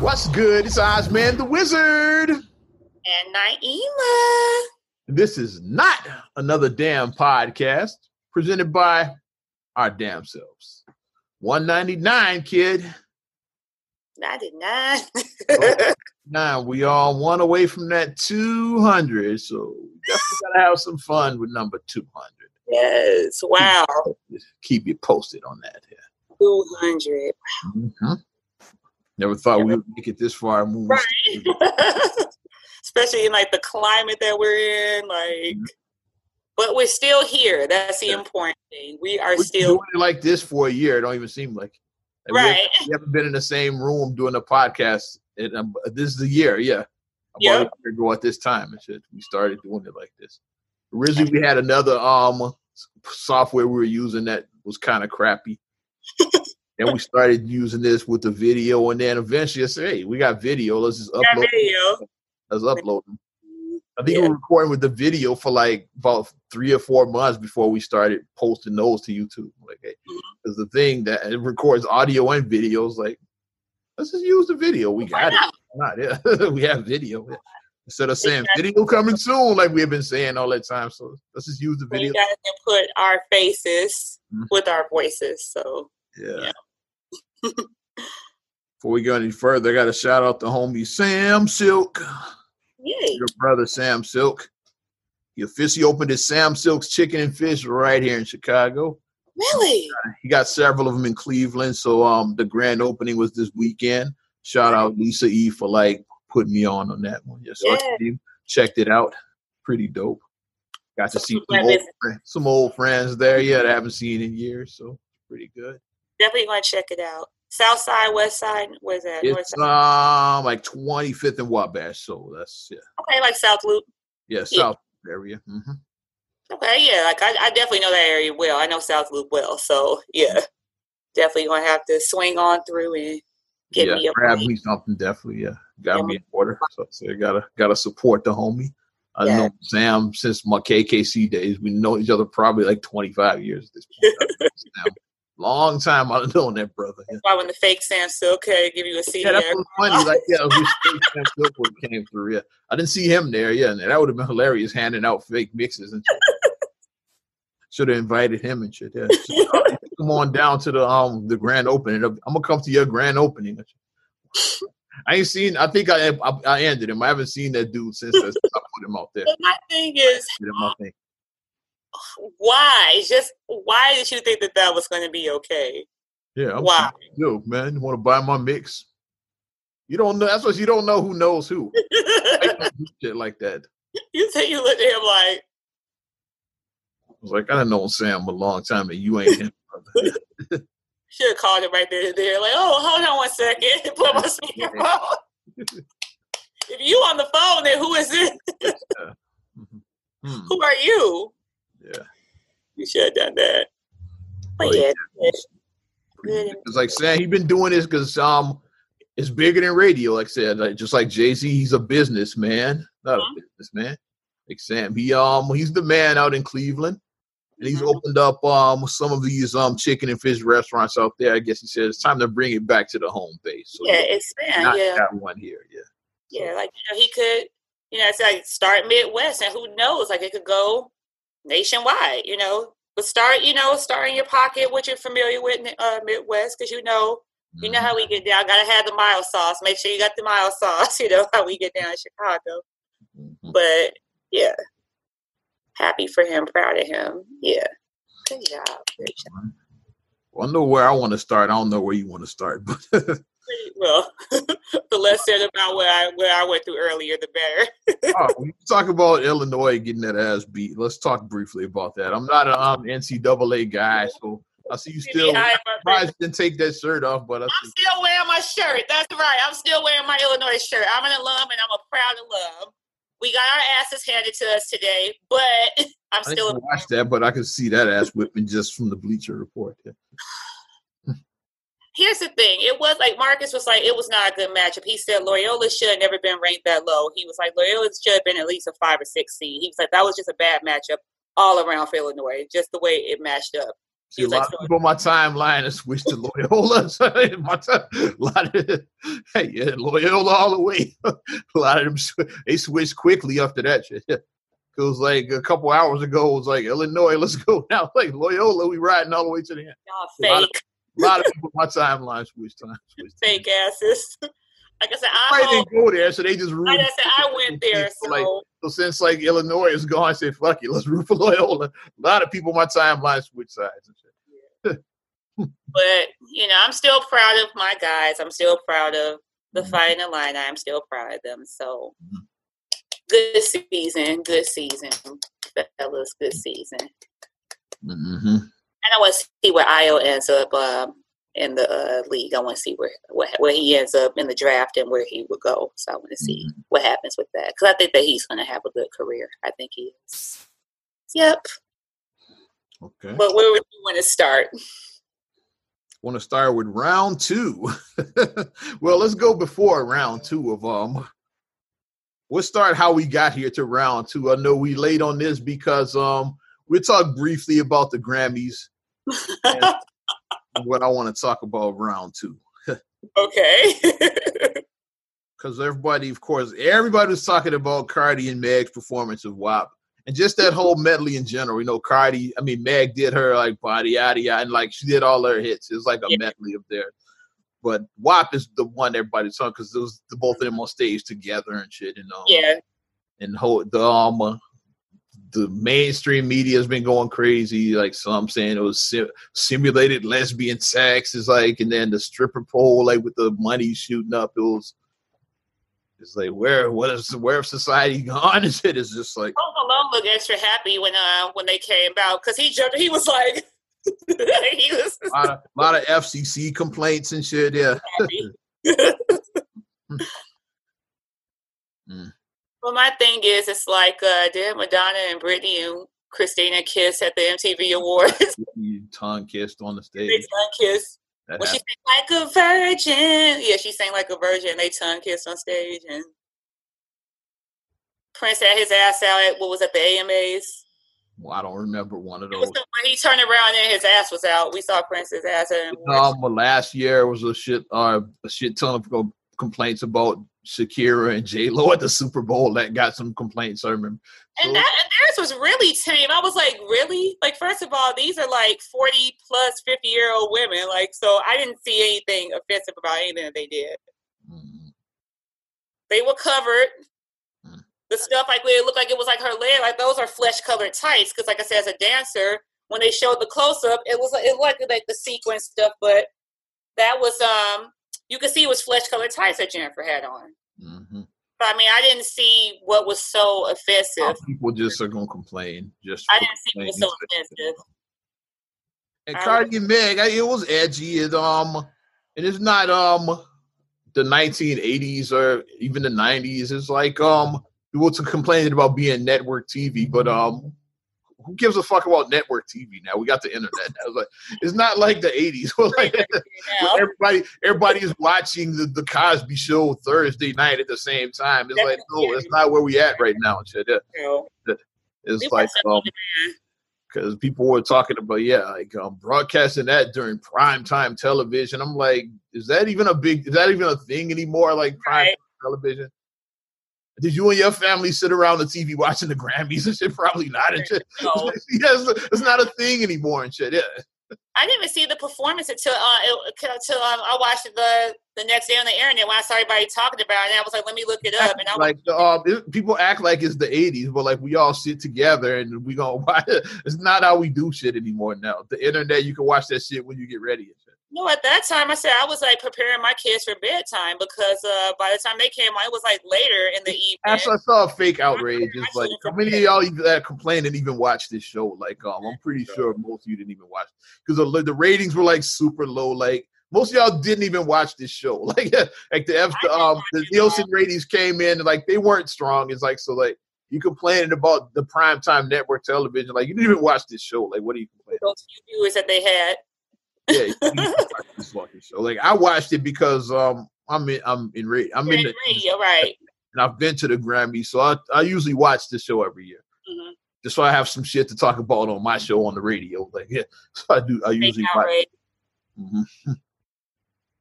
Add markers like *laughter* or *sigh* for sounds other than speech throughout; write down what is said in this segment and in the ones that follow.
What's good? It's Ozman the Wizard. And Naima. This is not another damn podcast presented by our damn selves. 199, kid. 99. Now we all one away from that 200. So we definitely gotta have some fun with number 200. yes. Wow. Keep you posted on that. Yeah. 200. Mm-hmm. Never thought we would make it this far. Right. *laughs* *laughs* Especially in like the climate that we're in. Like, but we're still here. That's the Yeah. important thing. We are been still doing it like this for a year. It don't even seem like. like we haven't- right. We haven't been in the same room doing a podcast. And um, this is the year, yeah. About Yeah. a year ago at this time and shit, we started doing it like this. Originally, we had another um software we were using that was kind of crappy. *laughs* then we started using this with the video, and then eventually I said, "Hey, we got video. Let's just upload. video. Let's upload them." I think Yeah. we were recording with the video for like about three or four months before we started posting those to YouTube. Like, because the thing that it records audio and videos, like, let's just use the video. We got it. not? *laughs* Yeah, we have video. Yeah. Instead of saying video coming soon, like we have been saying all that time. So let's just use the We video. got to put our faces Mhm. with our voices. So, Yeah. Yeah. Before we go any further, I got to shout out the homie Sam Silk, yay. your brother Sam Silk. He officially opened his Sam Silk's Chicken and Fish right here in Chicago. Really? He got several of them in Cleveland. So um, the grand opening was this weekend. Shout out Lisa E for like putting me on on that one. Yeah, so I Yeah. came, checked it out. Pretty dope. Got to see some old, this- some old friends there. Yeah, that I haven't seen in years. So pretty good. Definitely want to check it out. South side, west side, where's that? It's um like 25th and Wabash. So that's yeah, Okay, like South Loop. yeah, Yeah. South area. hmm Okay, yeah, like I, I definitely know that area well. I know South Loop well, so yeah, definitely gonna have to swing on through and get yeah, me a grab plate. me something definitely. Yeah, got Yeah, me an order. So, so I gotta gotta support the homie. I Yeah. know Sam since my KKC days. We know each other probably like 25 years at this point. *laughs* Long time I've *laughs* known that brother. Yeah, Why when the fake Sam Silk give you a CD yeah that there. was funny. Like, yeah, *laughs* Fake Sam Silk came through. Yeah, I didn't see him there. Yeah, and that would have been hilarious handing out fake mixes and. *laughs* Should have invited him and shit. Yeah, Just, come on down to the um the grand opening. I'm gonna come to your grand opening. I ain't seen. I think I I, I ended him. I haven't seen that dude since I, I put him out there. But my thing is, Put him out there. Why? Just why did you think that that was going to be okay? Yeah, I'm Wow. Yo, man, you want to buy my mix? You don't know. That's what you don't know. Who knows who? *laughs* Shit like that. you say you looked at him like, I was like, I done known Sam a long time, and you ain't him. *laughs* should have called him right there there. Like, oh, hold on one second. *laughs* Put my speakerphone. if you on the phone, then who is it? Mhm. Hmm, Who are you? Yeah. You should have done that. But Oh, yeah, yeah. It's like Sam. he's been doing this because um, it's bigger than radio. Like I said, like just like Jay Z, he's a businessman, not Mhm. a businessman. Like Sam, he um, he's the man out in Cleveland, and he's Mhm. opened up um some of these um chicken and fish restaurants out there. I guess he said it's time to bring it back to the home base. So yeah, expand. Yeah, one here. Yeah. yeah. Like you know, he could, you know, it's like start Midwest, and who knows? Like it could go nationwide. You know, but start, you know, start in your pocket, what you're familiar with, in uh, Midwest, because you know, you know how we get down. Gotta have the mild sauce. Make sure you got the mild *laughs* sauce. You know how we get down in Chicago. Mhm. But yeah, happy for him, proud of him. Yeah, good job. Good job. Well, I know where I want to start. I don't know where you want to start, but *laughs* Well, *laughs* the less said about where I where I went through earlier, the better. oh, we talk about Illinois getting that ass beat. Let's talk briefly about that. I'm not an um, NCAA guy, so I see you still. I am- Surprised you didn't take that shirt off, but I I'm see, still wearing my shirt. That's right. I'm still wearing my Illinois shirt. I'm an alum and I'm a proud alum. We got our asses handed to us today, but *laughs* I'm I still watch that, but I could see that ass whipping just from the Bleacher Report. Yeah. Here's the thing. It was like Marcus was like, it was not a good matchup. He said Loyola should have never been ranked that low. He was like, Loyola should have been at least a five or six seed. He was like, that was just a bad matchup all around for Illinois, just the way it matched up. See, a He's like, lot of people on my timeline have switched to Loyola. *laughs* My time, a lot of, hey, yeah, Loyola all the way. *laughs* a lot of them they switched quickly after that shit. *laughs* It was like a couple hours ago. It was like Illinois, let's go now. Like Loyola, we riding all the way to the end. Y'all lot fake, A lot of people, my timeline switched time. Switched time. fake asses. *laughs* Like I said, I didn't go there, so they just. Like I said, I went there, so. Like, so since like Illinois is gone, I said, "Fuck it, let's root for Loyola." A lot of people, my timeline switch sides and shit. *laughs* but you know, I'm still proud of my guys. I'm still proud of the Mhm. fighting Illini. I'm still proud of them. So Mhm. good season, good season, fellas, good season. Mm-hmm. I want to see where Ayo ends up um, in the uh, league. I want to see where, where where he ends up in the draft and where he would go. So I want to see what happens with that because I think that he's going to have a good career. I think he is. Yep. Okay. But where would you want to start? want to start with round two. *laughs* well, let's go before round two of um. We'll start how we got here to round two. I know we late on this because um we'll talk briefly about the Grammys *laughs* what I want to talk about round two. okay. *laughs* Because everybody, of course, everybody was talking about Cardi and Meg's performance of WAP. And just that whole medley in general, you know, Cardi, I mean, Meg did her like body, yada, yada, and like she did all her hits. It was like a Yeah. medley of theirs. But WAP is the one everybody's on because it was the both of them on stage together and shit, you know. yeah. And whole the um uh, the mainstream media has been going crazy. Like some saying it was sim- simulated lesbian sex is like, and then the stripper pole like with the money shooting up. It was. It's like where what is where have society *laughs* gone? Is it is just like Home Alone looked extra happy when uh when they came out because he jumped. He was like, *laughs* he was a lot of, lot of FCC complaints and shit. Yeah. *laughs* Mm. Well, my thing is, it's like uh, did Madonna and Britney and Christina kiss at the MTV *laughs* Awards? You tongue kissed on the they stage. tongue kiss. That When she sang like a virgin, yeah, she sang like a virgin. They tongue kissed on stage, and Prince had his ass out at what was at the AMAs. Well, I don't remember one of those. when he turned around and his ass was out. We saw Prince's ass. Um, but last year was a shit, uh, a shit ton of complaints about Shakira and J Lo at the Super Bowl. That got some complaints. I remember. So- And that and theirs was really tame. I was like, really? Like, first of all, these are like forty plus, fifty year old women. Like, so I didn't see anything offensive about anything that they did. Mm, They were covered. Mm. The stuff like it looked like it was like her leg. Like those are flesh colored tights. Because like I said, as a dancer, when they showed the close up, it was it looked like the sequence stuff, but that was um you could see it was flesh colored tights that Jennifer had on. mhm. But I mean, I didn't see what was so offensive. people just are gonna complain. Just I didn't see what was so offensive. And Cardi and Meg, I- it was edgy. It um, and it is not um, the 1980s or even the 90s. It's like um, people to complaining about being network TV, but um, who gives a fuck about network TV now? We got the internet. Now. It's like it's not like the 80s. *laughs* where, like, everybody everybody is watching the, the Cosby Show Thursday night at the same time. It's like no, it's not where we at right now. Shit, Yeah. It's like um, because people were talking about yeah, like um, broadcasting that during prime time television. I'm like, is that even a big? Is that even a thing anymore? Like prime Right. television. Did you and your family sit around the TV watching the Grammys and shit? *laughs* Probably not. And shit. No. *laughs* yes, it's not a thing anymore and shit. Yeah. I didn't even see the performance until uh, it, until um, I watched it the the next day on the internet when I saw everybody talking about it. And I was like, let me look it up. And I was like the, um, it- people act like it's the '80s, but like we all sit together and we gonna *laughs* watch. It's not how we do shit anymore now. The internet, you can watch that shit when you get ready. And shit. no, at that time I said I was like preparing my kids for bedtime because uh, by the time they came on, it was like later in the evening. Actually, I saw a fake outrage. It's like how many of y'all even that complained and even watched this show? Like, um, I'm pretty sure most of you didn't even watch because the, the ratings were like super low. Like most of y'all didn't even watch this show. *laughs* Like, like the F, I the, um the Nielsen ratings came in and like they weren't strong. It's like so like you complaining about the primetime network television. Like you didn't even watch this show. Like what are you complaining? those few viewers that they had. Yeah, you didn't even watch *laughs* this fucking show. Like I watched it because um I'm in I'm in ra- I'm in the radio, right? *laughs* and I've been to the Grammy, so I, I usually watch the show every year. Mhm. Just so I have some shit to talk about on my show on the radio. *laughs* Like yeah, so I do I usually watch. outrage. Mhm.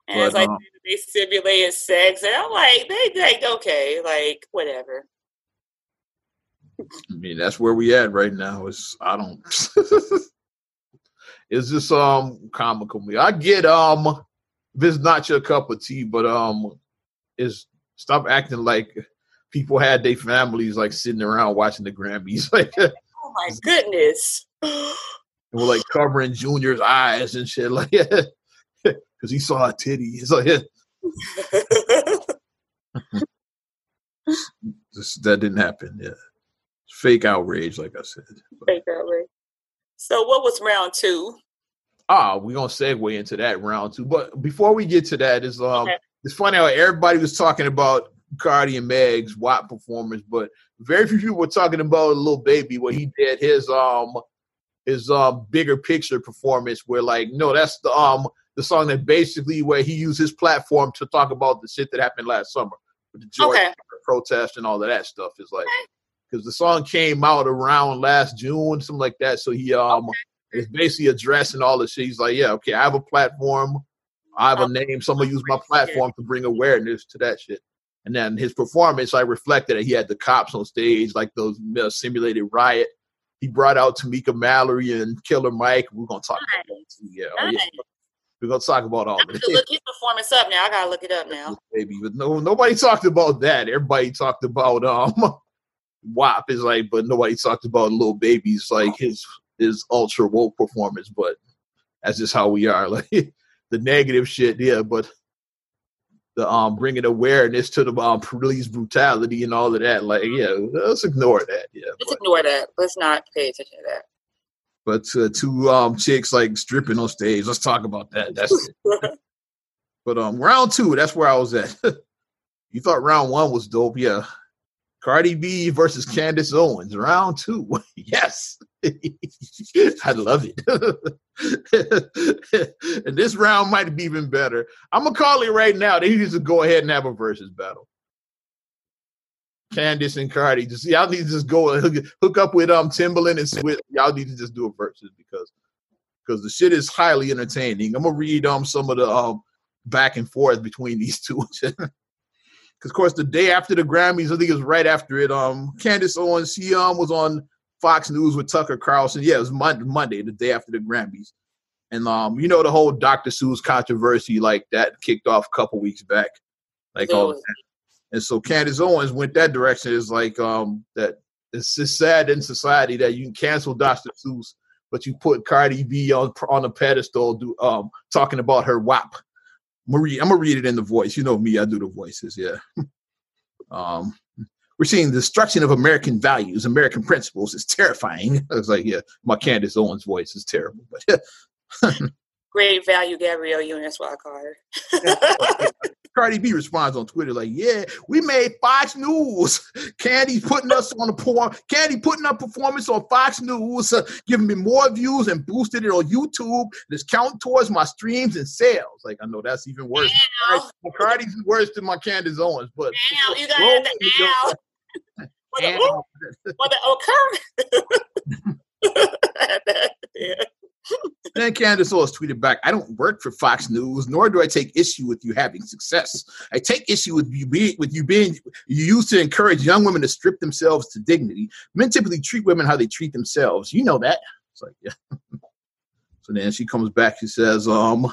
And it's like um, they simulated sex, and I'm like, they like okay, like whatever. I mean, that's where we at right now. Is I don't. It's just um comical me. I get um it's not your cup of tea, but um is stop acting like people had their families like sitting around watching the Grammys. *laughs* Like oh my goodness. *gasps* and we're like covering Junior's eyes and shit like *laughs* because he saw a titty. It's like *laughs* Just, that didn't happen. Yeah, fake outrage, like I said. Fake outrage. So, what was round two? Ah, we're gonna segue into that round two. But before we get to that, is um, okay. it's funny how everybody was talking about Cardi and Meg's WAP performance, but very few people were talking about Lil Baby when he did his um his um bigger picture performance. Where like, no, that's the um the song that basically where he used his platform to talk about the shit that happened last summer with the George okay. protest and all of that stuff. Is like because the song came out around last June, something like that. So he um okay. is basically addressing all the shit. He's like, yeah, okay, I have a platform, I have a name. Someone use my platform to bring awareness to that shit. And then his performance, I reflected that he had the cops on stage, like those uh, simulated riot. He brought out Tamika Mallory and Killer Mike. We're gonna talk nice. about that. Yeah, nice. oh, yeah. We're gonna talk about all I of it. Look his performance up now. I gotta look it up now. *laughs* Baby, but no, nobody talked about that. Everybody talked about um, WAP is like, but nobody talked about Lil Baby's like his his ultra woke performance. But that's just how we are. *laughs* Like the negative shit, yeah. But the um bringing awareness to the um police brutality and all of that. Like, yeah, let's ignore that. Yeah, let's but, ignore that. Let's not pay attention to that. But uh, two um chicks like stripping on stage. Let's talk about that. That's it. *laughs* but um round two, that's where I was at. *laughs* you thought round one was dope, yeah. Cardi B versus Candace Owens, round two. *laughs* yes. *laughs* I love it. *laughs* and this round might be even better. I'm gonna call it right now. They need to go ahead and have a versus battle. Candace and Cardi, just y'all need to just go and hook, hook up with um Timbaland and Swizz. Y'all need to just do a versus because because the shit is highly entertaining. I'm gonna read um some of the um back and forth between these two. Because of course, the day after the Grammys, I think it was right after it. Um, Candace Owens, she um was on Fox News with Tucker Carlson. Yeah, it was Monday, Monday, the day after the Grammys, and um, you know the whole Dr. Seuss controversy like that kicked off a couple weeks back, like all that. And so Candace Owens went that direction. Is like um that it's just sad in society that you can cancel Dr. Seuss, but you put Cardi B on on a pedestal, do um talking about her WAP Marie, I'm gonna read it in the voice. You know me, I do the voices. Yeah. um, we're seeing the destruction of American values, American principles. It's terrifying. *laughs* I was like, yeah, my Candace Owens voice is terrible, but *laughs* great value, Gabrielle Union. That's *laughs* what I call her. Cardi B responds on Twitter like, "Yeah, we made Fox News. *laughs* Candy putting us on the poor. Candy putting up performance on Fox News, uh, giving me more views and boosted it on YouTube. It's counting towards my streams and sales. Like I know that's even worse. Right, Cardi's worse than my Candace Owens, but Damn, you got the ow. *laughs* For the, *laughs* the yeah. *laughs* then Candace Owens tweeted back, I don't work for Fox News, nor do I take issue with you having success. I take issue with you being with you being used to encourage young women to strip themselves to dignity. Men typically treat women how they treat themselves. You know that. It's like, yeah. *laughs* so then she comes back, she says, um,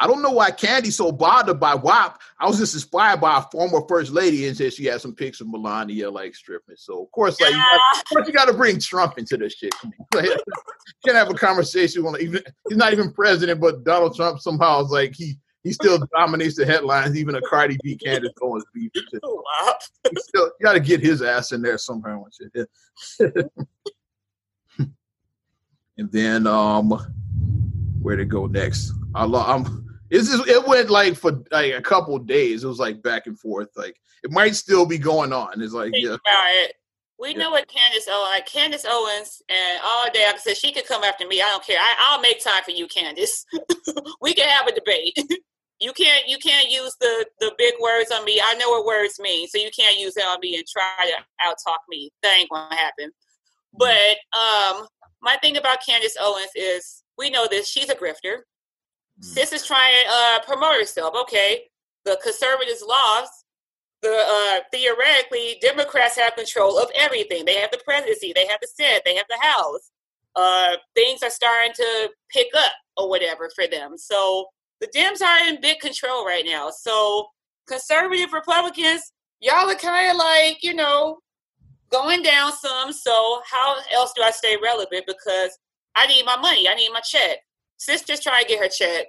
I don't know why Candy's so bothered by WAP. I was just inspired by a former first lady and said she had some pics of Melania like stripping. So of course, like, of course you got to bring Trump into this shit. Can't have a conversation on even he's not even president, but Donald Trump somehow is like he he still dominates the headlines, even a Cardi B Candace Owens beef. *laughs* Wow. Still, you got to get his ass in there somehow. and *laughs* then um, where to go next? I love. I am it's just, it went like for like a couple days. It was like back and forth. Like it might still be going on. It's like Think yeah. About it. We yeah. know what Candace Owens, like Candace Owens, and all day I said she could come after me. I don't care. I, will make time for you, Candace. *laughs* we can have a debate. *laughs* you can't you can't use the the big words on me. I know what words mean, so you can't use that on me and try to out talk me. That ain't gonna happen. Mm-hmm. But um, my thing about Candace Owens is we know this. She's a grifter Sis is trying to uh, promote herself. Okay, the conservatives lost. The uh, theoretically, Democrats have control of everything. They have the presidency, they have the Senate, they have the House. Uh, things are starting to pick up or whatever for them. So the Dems are in big control right now. So conservative Republicans, y'all are kind of like you know going down some. So how else do I stay relevant? Because I need my money. I need my check. Sister's trying to get her check,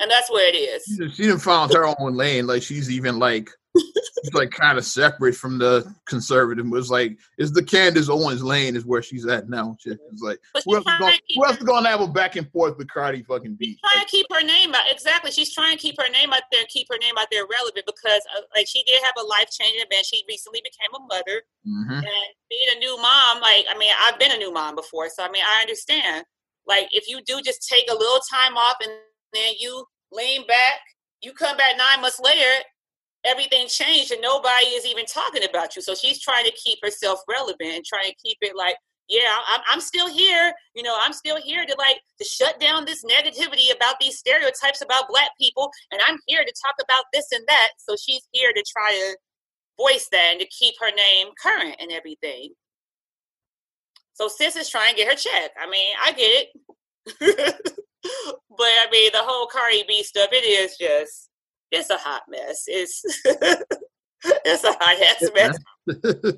and that's where it is. She didn't found her own lane. Like she's even like she's like kind of separate from the conservative. It was like it's the Candace Owens lane is where she's at now. It's like who else, is going, who else is going to have a back and forth with Cardi fucking B? She's trying to keep her name out exactly. She's trying to keep her name out there, keep her name out there relevant because uh, like she did have a life changing event. She recently became a mother, mm-hmm. and being a new mom. Like I mean, I've been a new mom before, so I mean, I understand. Like if you do just take a little time off and then you lean back, you come back nine months later everything changed and nobody is even talking about you. So she's trying to keep herself relevant and trying to keep it like, yeah, I'm, I'm still here. You know, I'm still here to like to shut down this negativity about these stereotypes about black people, and I'm here to talk about this and that. So she's here to try to voice that and to keep her name current and everything. So sis is trying to get her check. I mean, I get it. *laughs* but I mean, the whole Cardi B stuff, it is just it's a hot mess. It's *laughs* it's a hot ass mess. *laughs*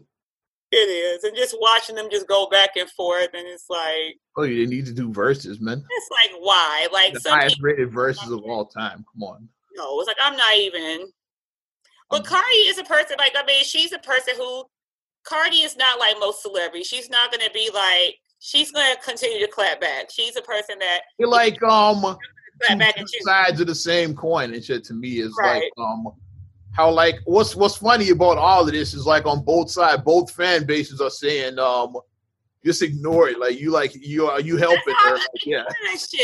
it is, and just watching them just go back and forth, and it's like, oh, you didn't need to do verses, man. It's like why? Like the highest rated verses of all time. Come on. No, it's like I'm not even. But Cardi is a person like I mean, she's a person who Cardi is not like most celebrities. She's not going to be like she's going to continue to clap back. She's a person that you like um two sides of the same coin and shit to me is right. like um how like what's what's funny about all of this is like on both sides, both fan bases are saying um just ignore it. Like you like you are you helping her. *laughs* Like, yeah.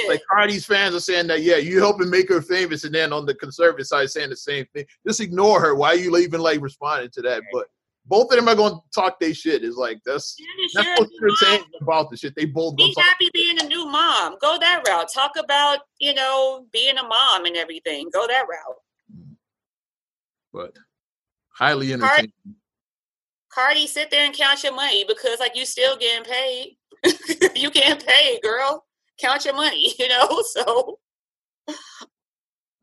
Like Cardi's fans are saying that, yeah, you helping make her famous, and then on the conservative side saying the same thing. Just ignore her. Why are you even like responding to that? But both of them are going to talk their shit. Is like that's that's what you're saying about the shit. They both be happy being a new mom. Go that route. Talk about you know being a mom and everything. Go that route. But highly entertaining. Cardi, Cardi, sit there and count your money because like you still getting paid. *laughs* you getting paid, girl. Count your money. *laughs* You know so.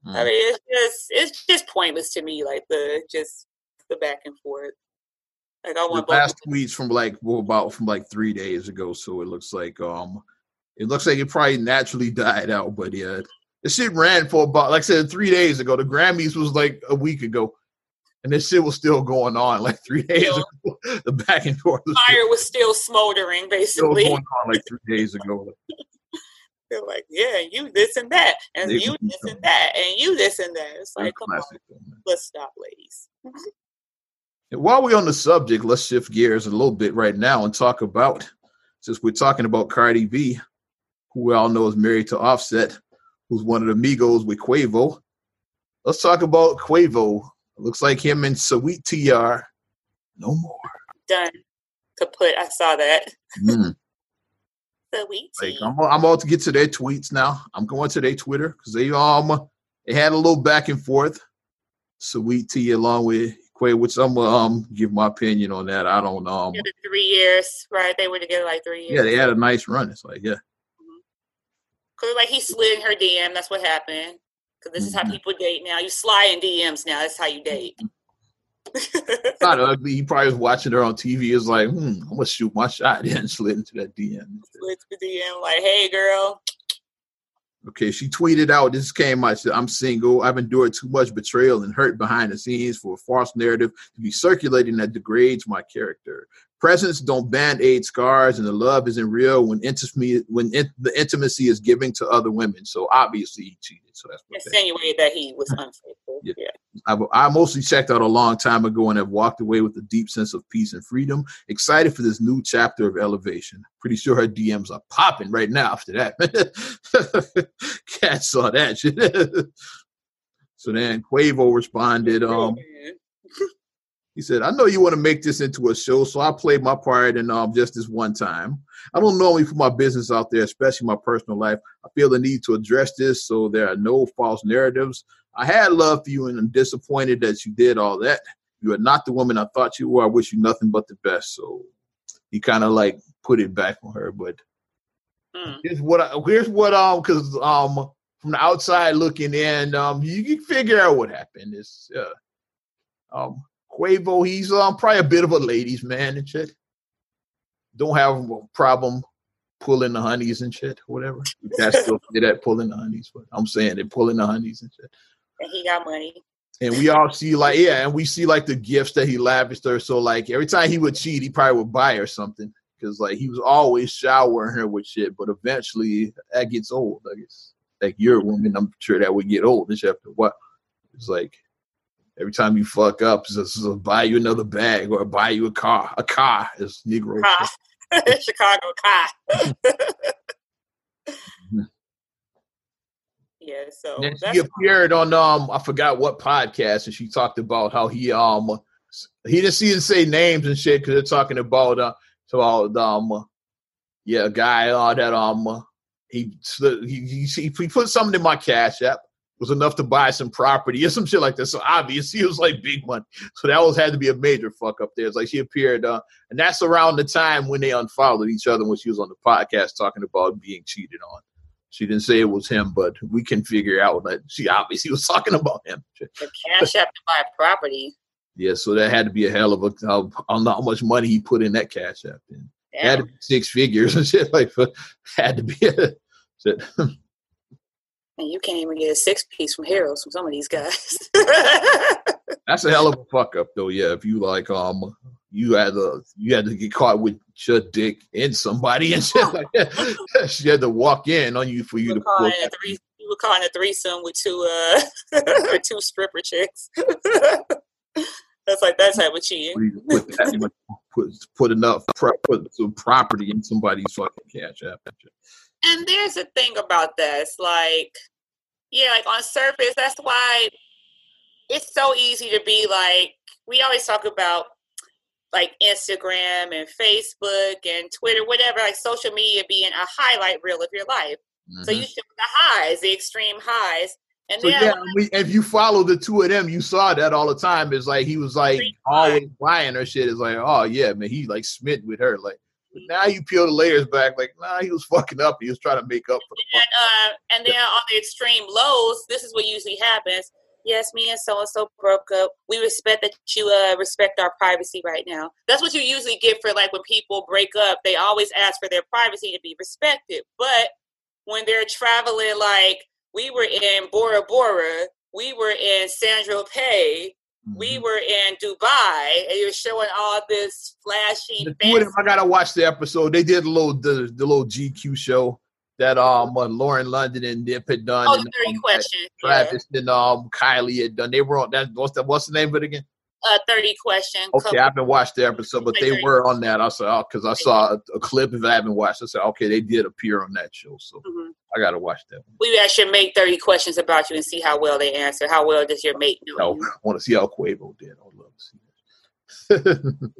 Mm. I mean, it's just it's just pointless to me. Like the just the back and forth. Like I want the last tweets from like well, about from like three days ago, so it looks like um it looks like it probably naturally *laughs* died out, but yeah. The shit ran for about like I said three days ago. The Grammys was like a week ago. And this shit was still going on *laughs* like three days still, ago. The back and forth. Was fire still, was still smoldering, basically. Still going on like three days *laughs* ago. They're like, yeah, you this and that, and they you this and that, and you this and that. It's like, come on, let's stop, ladies. And while we're on the subject, let's shift gears a little bit right now and talk about, since we're talking about Cardi B, who we all know is married to Offset, who's one of the Migos with Quavo. Let's talk about Quavo. looks like him and Saweetie are. No more. Done. Kaput. I saw that. Mm. *laughs* Sweet like, I'm, I'm about to get to their tweets now. I'm going to their Twitter because they um they had a little back and forth. Saweetie along with Quay, which I'm um give my opinion on that. I don't know. Um, three years, right? They were together like three years. Yeah, they had a nice run. It's like yeah. Because mm-hmm. like he slid in her DM. That's what happened. Because this mm-hmm. is how mm-hmm. people date now. You slide in DMs now. That's how you date. not ugly. He probably was watching her on TV. Is like, hmm, I'm gonna shoot my shot. *laughs* Then slid into that DM. Slid to the DM, like, hey, girl, Okay, she tweeted out, this came out, said, I'm single. I've endured too much betrayal and hurt behind the scenes for a false narrative to be circulating that degrades my character. Presents don't band-aid scars, and the love isn't real when intimacy when in, the intimacy is giving to other women. So obviously he cheated. So that's what insinuated that he was *laughs* unfaithful. Yeah. yeah. I, I mostly checked out a long time ago and have walked away with a deep sense of peace and freedom. Excited for this new chapter of elevation. Pretty sure her DMs are popping right now after that. *laughs* Cat saw that shit. *laughs* so then Quavo responded. Um, He said, I know you want to make this into a show, so I played my part and um just this one time. I don't normally put my business out there, especially my personal life. I feel the need to address this so there are no false narratives. I had love for you and I'm disappointed that you did all that. You are not the woman I thought you were. I wish you nothing but the best. So he kind of like put it back on her. But mm. here's what I, here's what um because um from the outside looking in, um you can figure out what happened. It's uh, um Quavo, he's um probably a bit of a ladies man and shit. Don't have a problem pulling the honeys and shit, whatever. That's *laughs* still that pulling the honeys, but I'm saying they're pulling the honeys and shit. And he got money. And we all see like yeah, and we see like the gifts that he lavished her. So like every time he would cheat, he probably would buy her something because like he was always showering her with shit. But eventually that gets old. I guess like you're a woman, I'm sure that would get old. And after what? It's like every time you fuck up, just, it's buy you another bag or buy you a car. A car is Negro. Car. *laughs* Chicago car. *laughs* yeah, so and she appeared on um I forgot what podcast, and she talked about how he um he didn't see and say names and shit because they're talking about uh about um yeah a guy uh, that um he he he, he put something in my cash app was enough to buy some property or some shit like that. So obviously it was like big money. So that was had to be a major fuck up there. It's like she appeared, uh, and that's around the time when they unfollowed each other when she was on the podcast talking about being cheated on. She didn't say it was him, but we can figure out that she obviously *laughs* was talking about him. The cash app to buy property. Yeah, so that had to be a hell of a. I don't know how much money he put in that cash app. And had to be six figures and *laughs* shit like. Had to be. A, shit. *laughs* And you can't even get a six piece from Harold's from some of these guys. That's a hell of a fuck up though, yeah. If you like um you had to you had to get caught with your dick in somebody and shit like that. *laughs* *laughs* she had to walk in on you for you, you to pull three, you were calling a threesome with two uh *laughs* two stripper chicks. that's like that type of cheating. Put, put, put enough put some property in somebody's fucking cash app. And there's a thing about this, like, yeah, like on surface, that's why it's so easy to be like, we always talk about like Instagram and Facebook and Twitter, whatever, like social media being a highlight reel of your life. Mm-hmm. So you show the highs, the extreme highs. And so yeah, we, if you follow the two of them, you saw that all the time. It's like he was like always buying her shit. It's like, oh yeah, man, he like smitten with her. Like but now you peel the layers back, like, nah, he was fucking up. He was trying to make up for the. And, uh, and then on the extreme lows, this is what usually happens. Yes, me and so and so broke up. We respect that you uh, respect our privacy right now. That's what you usually get for like when people break up. They always ask for their privacy to be respected. But when they're traveling, like we were in Bora Bora, we were in San Tropez, we mm-hmm. were in Dubai and you're showing all this flashy. I gotta watch the episode. They did a little the, the little GQ show that um uh, Lauren London and Nip had done. Oh, and, um, question. Travis yeah. and um Kylie had done. They were on that. What's the what's the name of it again? uh, 30 question. Okay, I haven't watched the episode, but they were on that. I saw because I saw a, a, clip. If I haven't watched, I said, okay, they did appear on that show, so mm-hmm. I got to watch that. We asked your mate 30 questions about you and see how well they answer. How well does your mate know? I want to see how Quavo did. I would love to see that.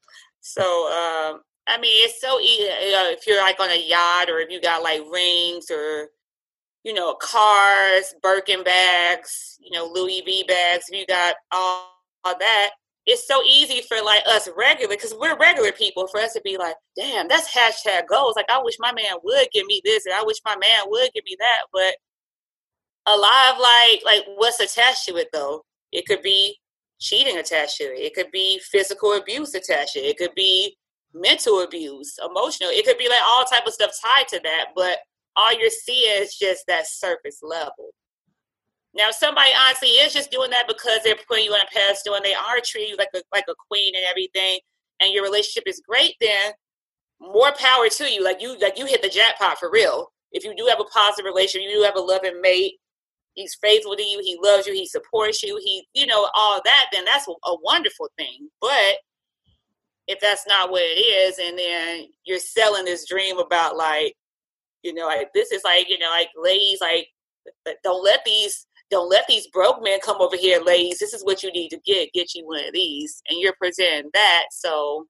*laughs* so, um, I mean, it's so easy. You know, if you're like on a yacht or if you got like rings or you know, cars, Birkin bags, you know, Louis V bags, if you got all all that, it's so easy for like us regular because we're regular people for us to be like, damn, that's hashtag goals. Like I wish my man would give me this and I wish my man would give me that. But a lot of like like what's attached to it though? It could be cheating attached to it. It could be physical abuse attached to it. It could be mental abuse, emotional. It could be like all type of stuff tied to that. But all you're seeing is just that surface level. Now, somebody honestly is just doing that because they're putting you on a pedestal and they are treating you like a like a queen and everything, and your relationship is great. Then more power to you. Like you like you hit the jackpot for real. If you do have a positive relationship, you do have a loving mate. He's faithful to you. He loves you. He supports you. He, you know, all that. Then that's a wonderful thing. But if that's not what it is, and then you're selling this dream about like, you know, like this is like, you know, like ladies, like don't let these don't let these broke men come over here, ladies. This is what you need to get. Get you one of these, and you're presenting that. So,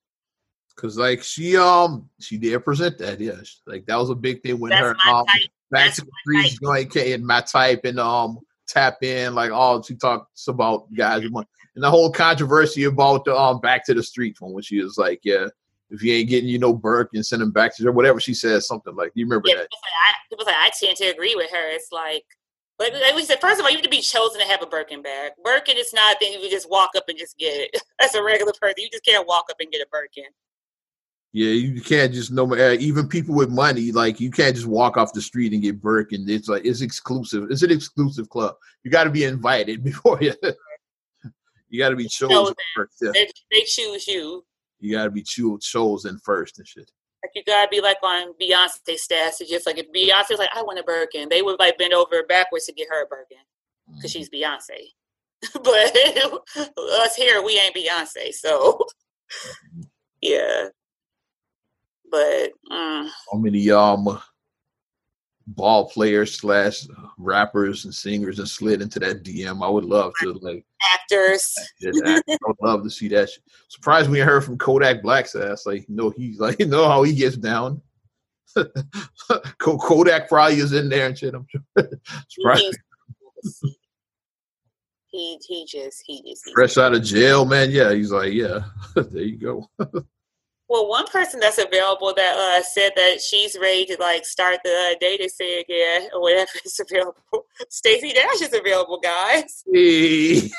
because like she um she did present that, yes, like that was a big thing when That's her um type. back That's to the streets joint came my type and um tap in like all she talks about guys who want and the whole controversy about the um back to the streets one when she was like yeah if you ain't getting you know Birkin send him back to her whatever she says, something like you remember yeah, that people say, I, people say I tend to agree with her. It's like, but like we said, first of all, you have to be chosen to have a Birkin bag. Birkin is not a thing you just walk up and just get it. *laughs* As a regular person, you just can't walk up and get a Birkin. yeah you can't just no uh, even people with money like you can't just walk off the street and get Birkin it's like it's exclusive it's an exclusive club you got to be invited *laughs* before you you got to be chosen Chosen. first yeah. They, they choose you. you got to be cho- chosen first and shit Like you gotta be like on Beyonce stats. It's just like if Beyonce's like, I want a Birkin, they would like bend over backwards to get her a Birkin because she's Beyonce. *laughs* but us here, we ain't Beyonce, so *laughs* yeah. But mm, how many um ball players slash rappers and singers and slid into that DM. I would love to like actors. *laughs* I would love to see that. Surprised we heard from Kodak Black's ass. Like, you know, he's like, *laughs* you know how he gets down. *laughs* Kodak probably is in there and shit. I'm sure. Surprised. He he just he just Fresh out of jail, man. Yeah, he's like, yeah. there you go. Well, one person that's available that uh, said that she's ready to like start the uh, dating thing again or whatever is available. *laughs* Stacey Dash is available, guys. Hey,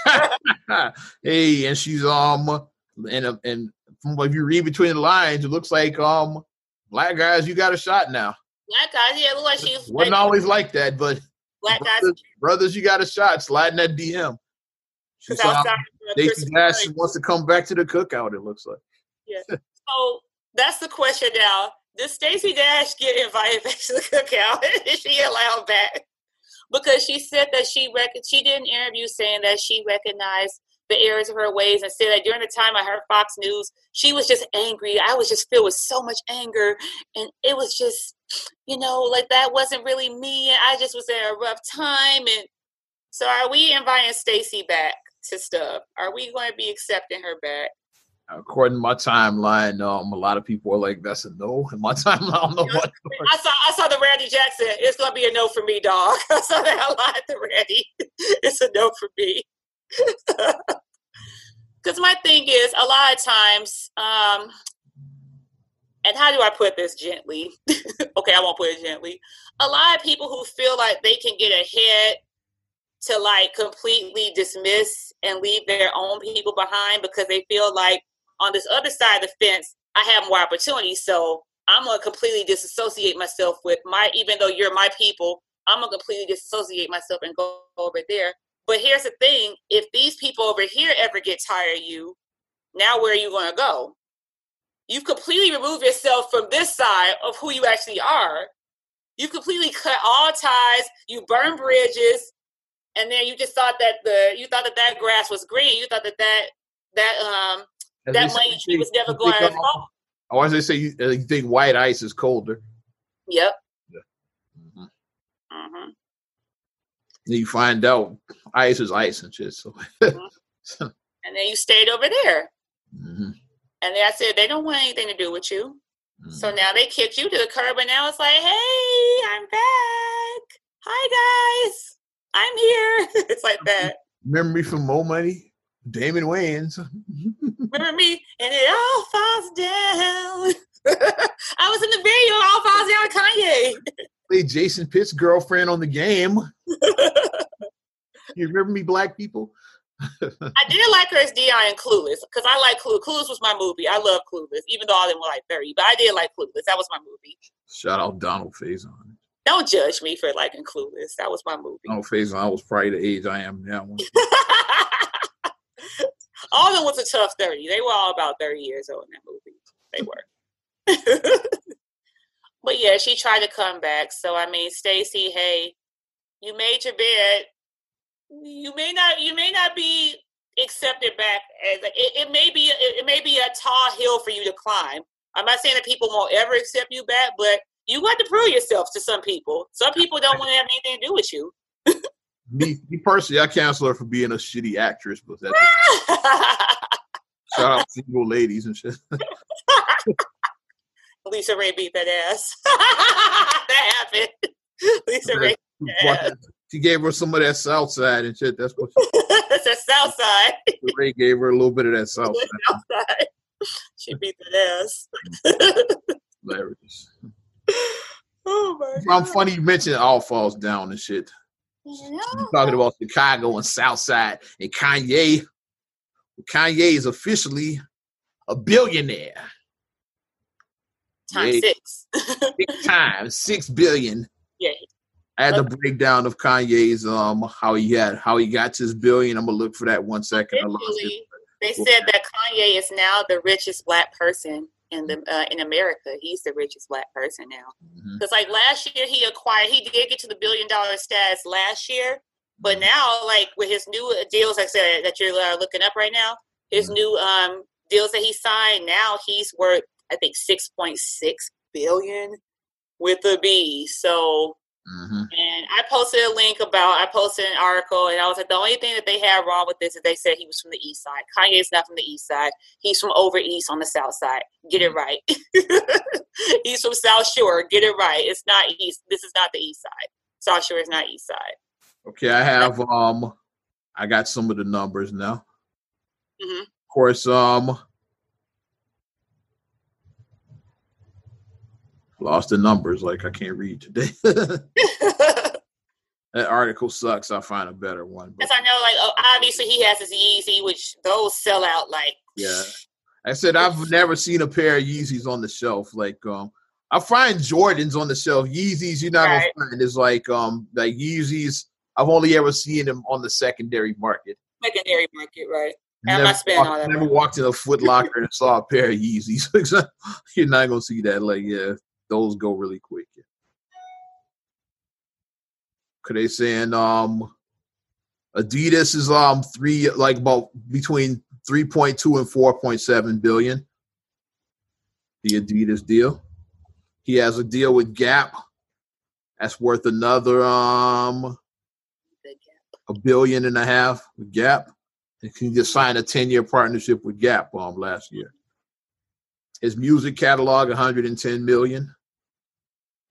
*laughs* hey, and she's um, and uh, and from if you read between the lines, it looks like um, black guys, you got a shot now. Black guys, yeah, look like she's Wasn't always like that, but black guys. brothers, brothers, you got a shot. Sliding that DM. She Because outside Stacey Dash wants to come back to the cookout. It looks like. *laughs* So that's the question now. Does Stacey Dash get invited *laughs* back to the cookout? *laughs* Is she allowed back? Because she said that she rec- she did an interview saying that she recognized the errors of her ways and said that during the time I heard Fox News, she was just angry. I was just filled with so much anger, and it was just, you know, like that wasn't really me. I just was in a rough time. And so, are we inviting Stacey back to stuff? Are we going to be accepting her back? According to my timeline, um, a lot of people are like, "That's a no." *laughs* In my timeline, I don't know what. I saw I saw the Randy Jackson. It's gonna be a no for me, dog. *laughs* I saw that a lot. The Randy, *laughs* it's a no for me. Because my thing is, a lot of times, um, and how do I put this gently? okay, I won't put it gently. A lot of people who feel like they can get ahead to like completely dismiss and leave their own people behind because they feel like on this other side of the fence, I have more opportunities. So I'm gonna completely disassociate myself with my, even though you're my people, I'm gonna completely disassociate myself and go over there. But here's the thing: if these people over here ever get tired of you, now where are you gonna go? You've completely removed yourself from this side of who you actually are. You completely cut all ties. You burn bridges, and then you just thought that the you thought that that grass was green. You thought that that that um that they money you was never going to fall. Or as they say, you, uh, you think white ice is colder. Yep. Mhm. hmm Then you find out ice is ice and shit. So, *laughs* And then you stayed over there. Mhm. And then I said they don't want anything to do with you. So now they kicked you to the curb, and now it's like, hey, I'm back. Hi guys, I'm here. *laughs* it's like that. memory from Mo Money, Damon Wayans. Remember me? And it all falls down. *laughs* I was in the video. All falls down. with Kanye. Played Jason Pitt's girlfriend on the game. *laughs* You remember me, black people? I did like her as Dionne in Clueless because I like Clueless. Clueless was my movie. I love Clueless, even though I didn't like 30, but I did like Clueless. That was my movie. Shout out Donald Faison. Don't judge me for liking Clueless. That was my movie. Donald Faison, I was probably the age I am now. *laughs* all of them was a tough 30. They were all about 30 years old in that movie. They were. *laughs* but yeah, she tried to come back. So I mean, Stacy, hey, you made your bed. You may not you may not be accepted back as it, it may be it, it may be a tall hill for you to climb. I'm not saying that people won't ever accept you back, but you got to prove yourself to some people. Some people don't want to have anything to do with you. *laughs* Me, me personally, I cancel her for being a shitty actress, but that's *laughs* shout out single ladies and shit. *laughs* LisaRaye beat that ass. *laughs* that happened. LisaRaye. She gave her some of that south side and shit. That's what she, That's the south side. Ray gave her a little bit of that south side. south side. She beat that ass. Hilarious. Oh my God. I'm funny you mentioned all falls down and shit. Yeah. Talking about Chicago and South Side and Kanye. Kanye is officially a billionaire. Time Yeah. six. Big *laughs* time, six billion. Yeah. I had the breakdown of Kanye's um how he had how he got to his billion. I'm gonna look for that one second. I lost it. Officially, they said that Kanye is now the richest black person in the uh, in America. He's the richest black person now. Because like last year, he acquired. He did get to the billion dollar status last year, but now like with his new deals, like I said that you're uh, looking up right now, his Mhm. new um deals that he signed. Now he's worth I think six point six billion with a B. So Mhm. and I posted a link about, I posted an article, and I was like, the only thing that they had wrong with this is they said he was from the east side. Kanye's not from the east side. He's from over east on the south side. Get it right. *laughs* He's from South Shore. Get it right. It's not east. This is not the east side. South Shore is not east side. Okay, I have um I got some of the numbers now. Mhm. Of course, um lost the numbers like I can't read today. *laughs* that article sucks. I'll find a better one. Because I know, like, oh, obviously he has his Yeezy, which those sell out like. yeah. I said I've never seen a pair of Yeezys on the shelf. Like um I find Jordans on the shelf. Yeezys you're not Right. gonna find is like um like Yeezys I've only ever seen them on the secondary market. Secondary market, right? I'm Never, not spending all walked, that never money. walked in a Foot Locker and saw a pair of Yeezys. *laughs* You're not gonna see that. Like, yeah, those go really quick. Yeah. They saying um Adidas is um three like about between three point two and four point seven billion. The Adidas deal. He has a deal with Gap. That's worth another um a billion and a half with Gap. And he just signed a 10 year partnership with Gap um, last year. His music catalog, 110 million.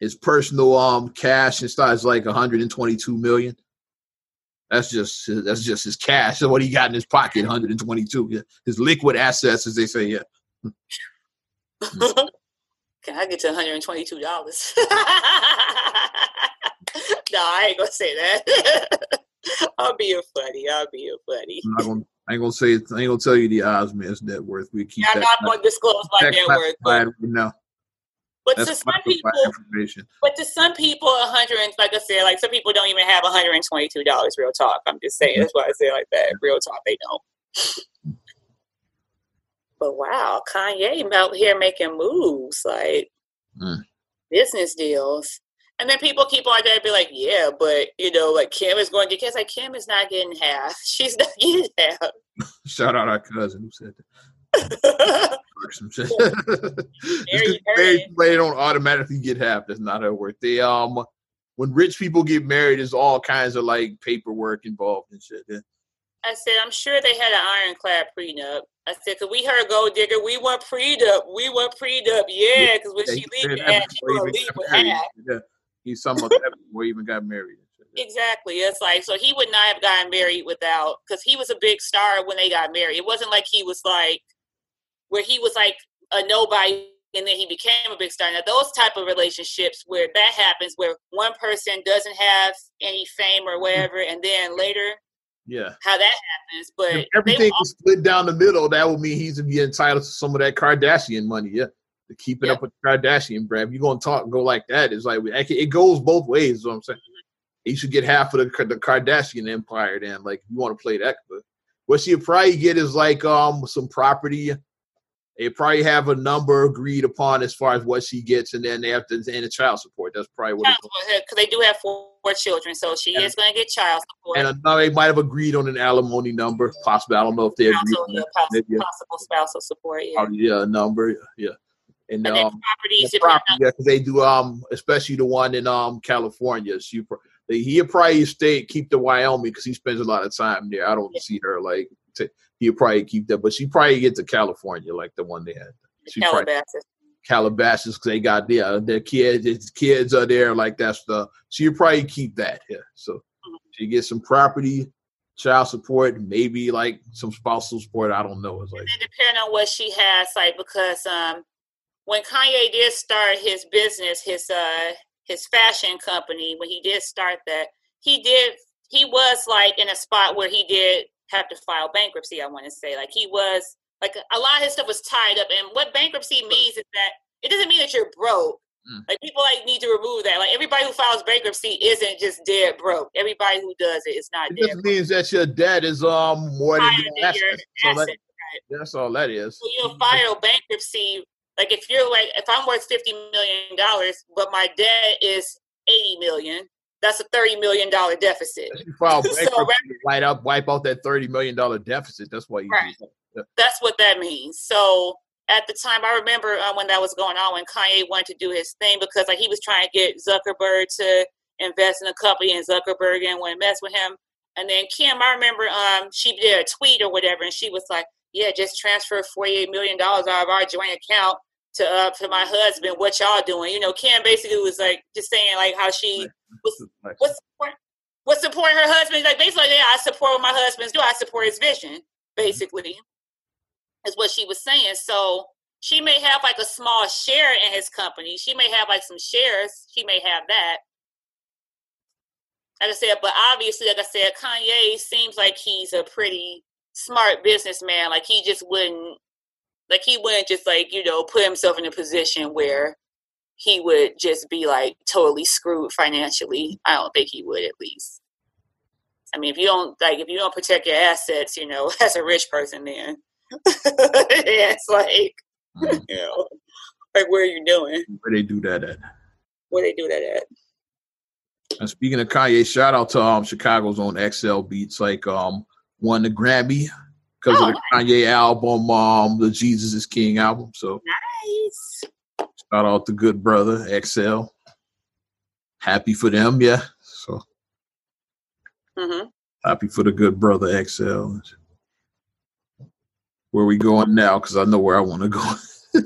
His personal um cash and stuff is like 122 million. That's just that's just his cash. So what he got in his pocket, 122. Yeah. His liquid assets, as they say, yeah. *laughs* Can I get to $122? no, I ain't gonna say that. *laughs* I'll be a funny. I'll be a funny. I'm not gonna I ain't gonna say I ain't gonna tell you the Ozman's net worth. We keep I'm that, not to disclose my net worth. But, now. but to some people, information. but to some people, a hundred and like I said, like some people don't even have hundred and twenty-two dollars. Real talk. I'm just saying. That's why I say like that. Real talk. They don't. But wow, Kanye out here making moves like Mm. business deals. And then people keep on there and be like, yeah, but you know, like Kim is going to get. Like Kim is not getting half. *laughs* She's not getting half. *laughs* Shout out our cousin who said that. some shit. *laughs* There you Just they don't automatically get half. That's not how it works. They um when rich people get married, there's all kinds of like paperwork involved and shit. Yeah. I said, I'm sure they had an ironclad prenup. I said, because we heard Gold Digger, we want prenup, we want prenup, yeah, because when Yeah, she leaves, leave said it, that she before gonna leave with half. Yeah. He's that before he even got married. and shit. Yeah. Exactly. It's like so he would not have gotten married without because he was a big star when they got married. It wasn't like he was like where he was like a nobody and then he became a big star. Now those type of relationships where that happens where one person doesn't have any fame or mm-hmm. whatever and then later Yeah. how that happens. But If everything all- is split down the middle, that would mean he's be entitled to some of that Kardashian money. Yeah. To keep it Yeah. up with the Kardashian bread. If you're gonna talk and go like that, it's like it goes both ways. Is what I'm saying. He should get half of the, the Kardashian empire then. Like if you want to play that, but what she'll probably get is like um some property. They probably have a number agreed upon as far as what she gets, and then they have to and the child support. That's probably what. child It's support because they do have four, four children, so she And- is going to get child support. and now they might have agreed on an alimony number. possible. I don't know if they agreed also, on yeah, that. poss- Maybe a- possible spousal support. Yeah, probably, yeah, a number, yeah. And and um, properties. the property, yeah, they do um, especially the one in um California. She pr- he'll probably stay keep the Wyoming because he spends a lot of time there. I don't yeah. see her like to, he'll probably keep that, but she probably get to California like the one they had. She Calabasas. Probably, Calabasas because they got their their kids. His kids are there like that's the. She'll probably keep that here. So mm-hmm. she gets some property child support, maybe like some spousal support. I don't know. It's like depending on what she has, like because um when Kanye did start his business, his uh his fashion company, when he did start that, he did he was like in a spot where he did have to file bankruptcy, I want to say. Like he was like a lot of his stuff was tied up. And what bankruptcy means is that it doesn't mean that you're broke. Mm. Like people like need to remove that. Like everybody who files bankruptcy isn't just dead broke. Everybody who does it is not. It just means that your debt is um more than your asset. So that, right. That's all that is. So you'll file bankruptcy. Like if you're like if I'm worth fifty million dollars, but my debt is eighty million, that's a thirty million dollar deficit. You file *laughs* bankruptcy, so, wipe out wipe out that thirty million dollar deficit. That's why you. Right. Yeah. That's what that means. So at the time, I remember uh, when that was going on, when Kanye wanted to do his thing because like he was trying to get Zuckerberg to invest in a company, and Zuckerberg want to mess with him. And then Kim, I remember um, she did a tweet or whatever, and she was like, "Yeah, just transfer forty eight million dollars out of our joint account to uh, to my husband. What y'all doing?" You know, Kim basically was like just saying like how she was what's what's supporting her husband. Like basically, yeah, I support what my husband's do. I support his vision, basically is what she was saying. So she may have like a small share in his company. She may have like some shares. She may have that. Like I said, but obviously, like I said, Kanye seems like he's a pretty smart businessman. Like he just wouldn't, like he wouldn't just like you know put himself in a position where he would just be like totally screwed financially. I don't think he would at least. I mean, if you don't like, if you don't protect your assets, you know, *laughs* as a rich person, then yeah, *laughs* it's like, *laughs* you know, like where are you doing? Where they do that at? Where they do that at? And speaking of Kanye, shout out to um Chicago's own XL Beats, like um won the Grammy because oh, of the nice. Kanye album, um the Jesus is King album. So nice. Shout out to good brother XL. Happy for them, yeah. So mm-hmm. happy for the good brother XL where we going now because I know where I want to go. *laughs*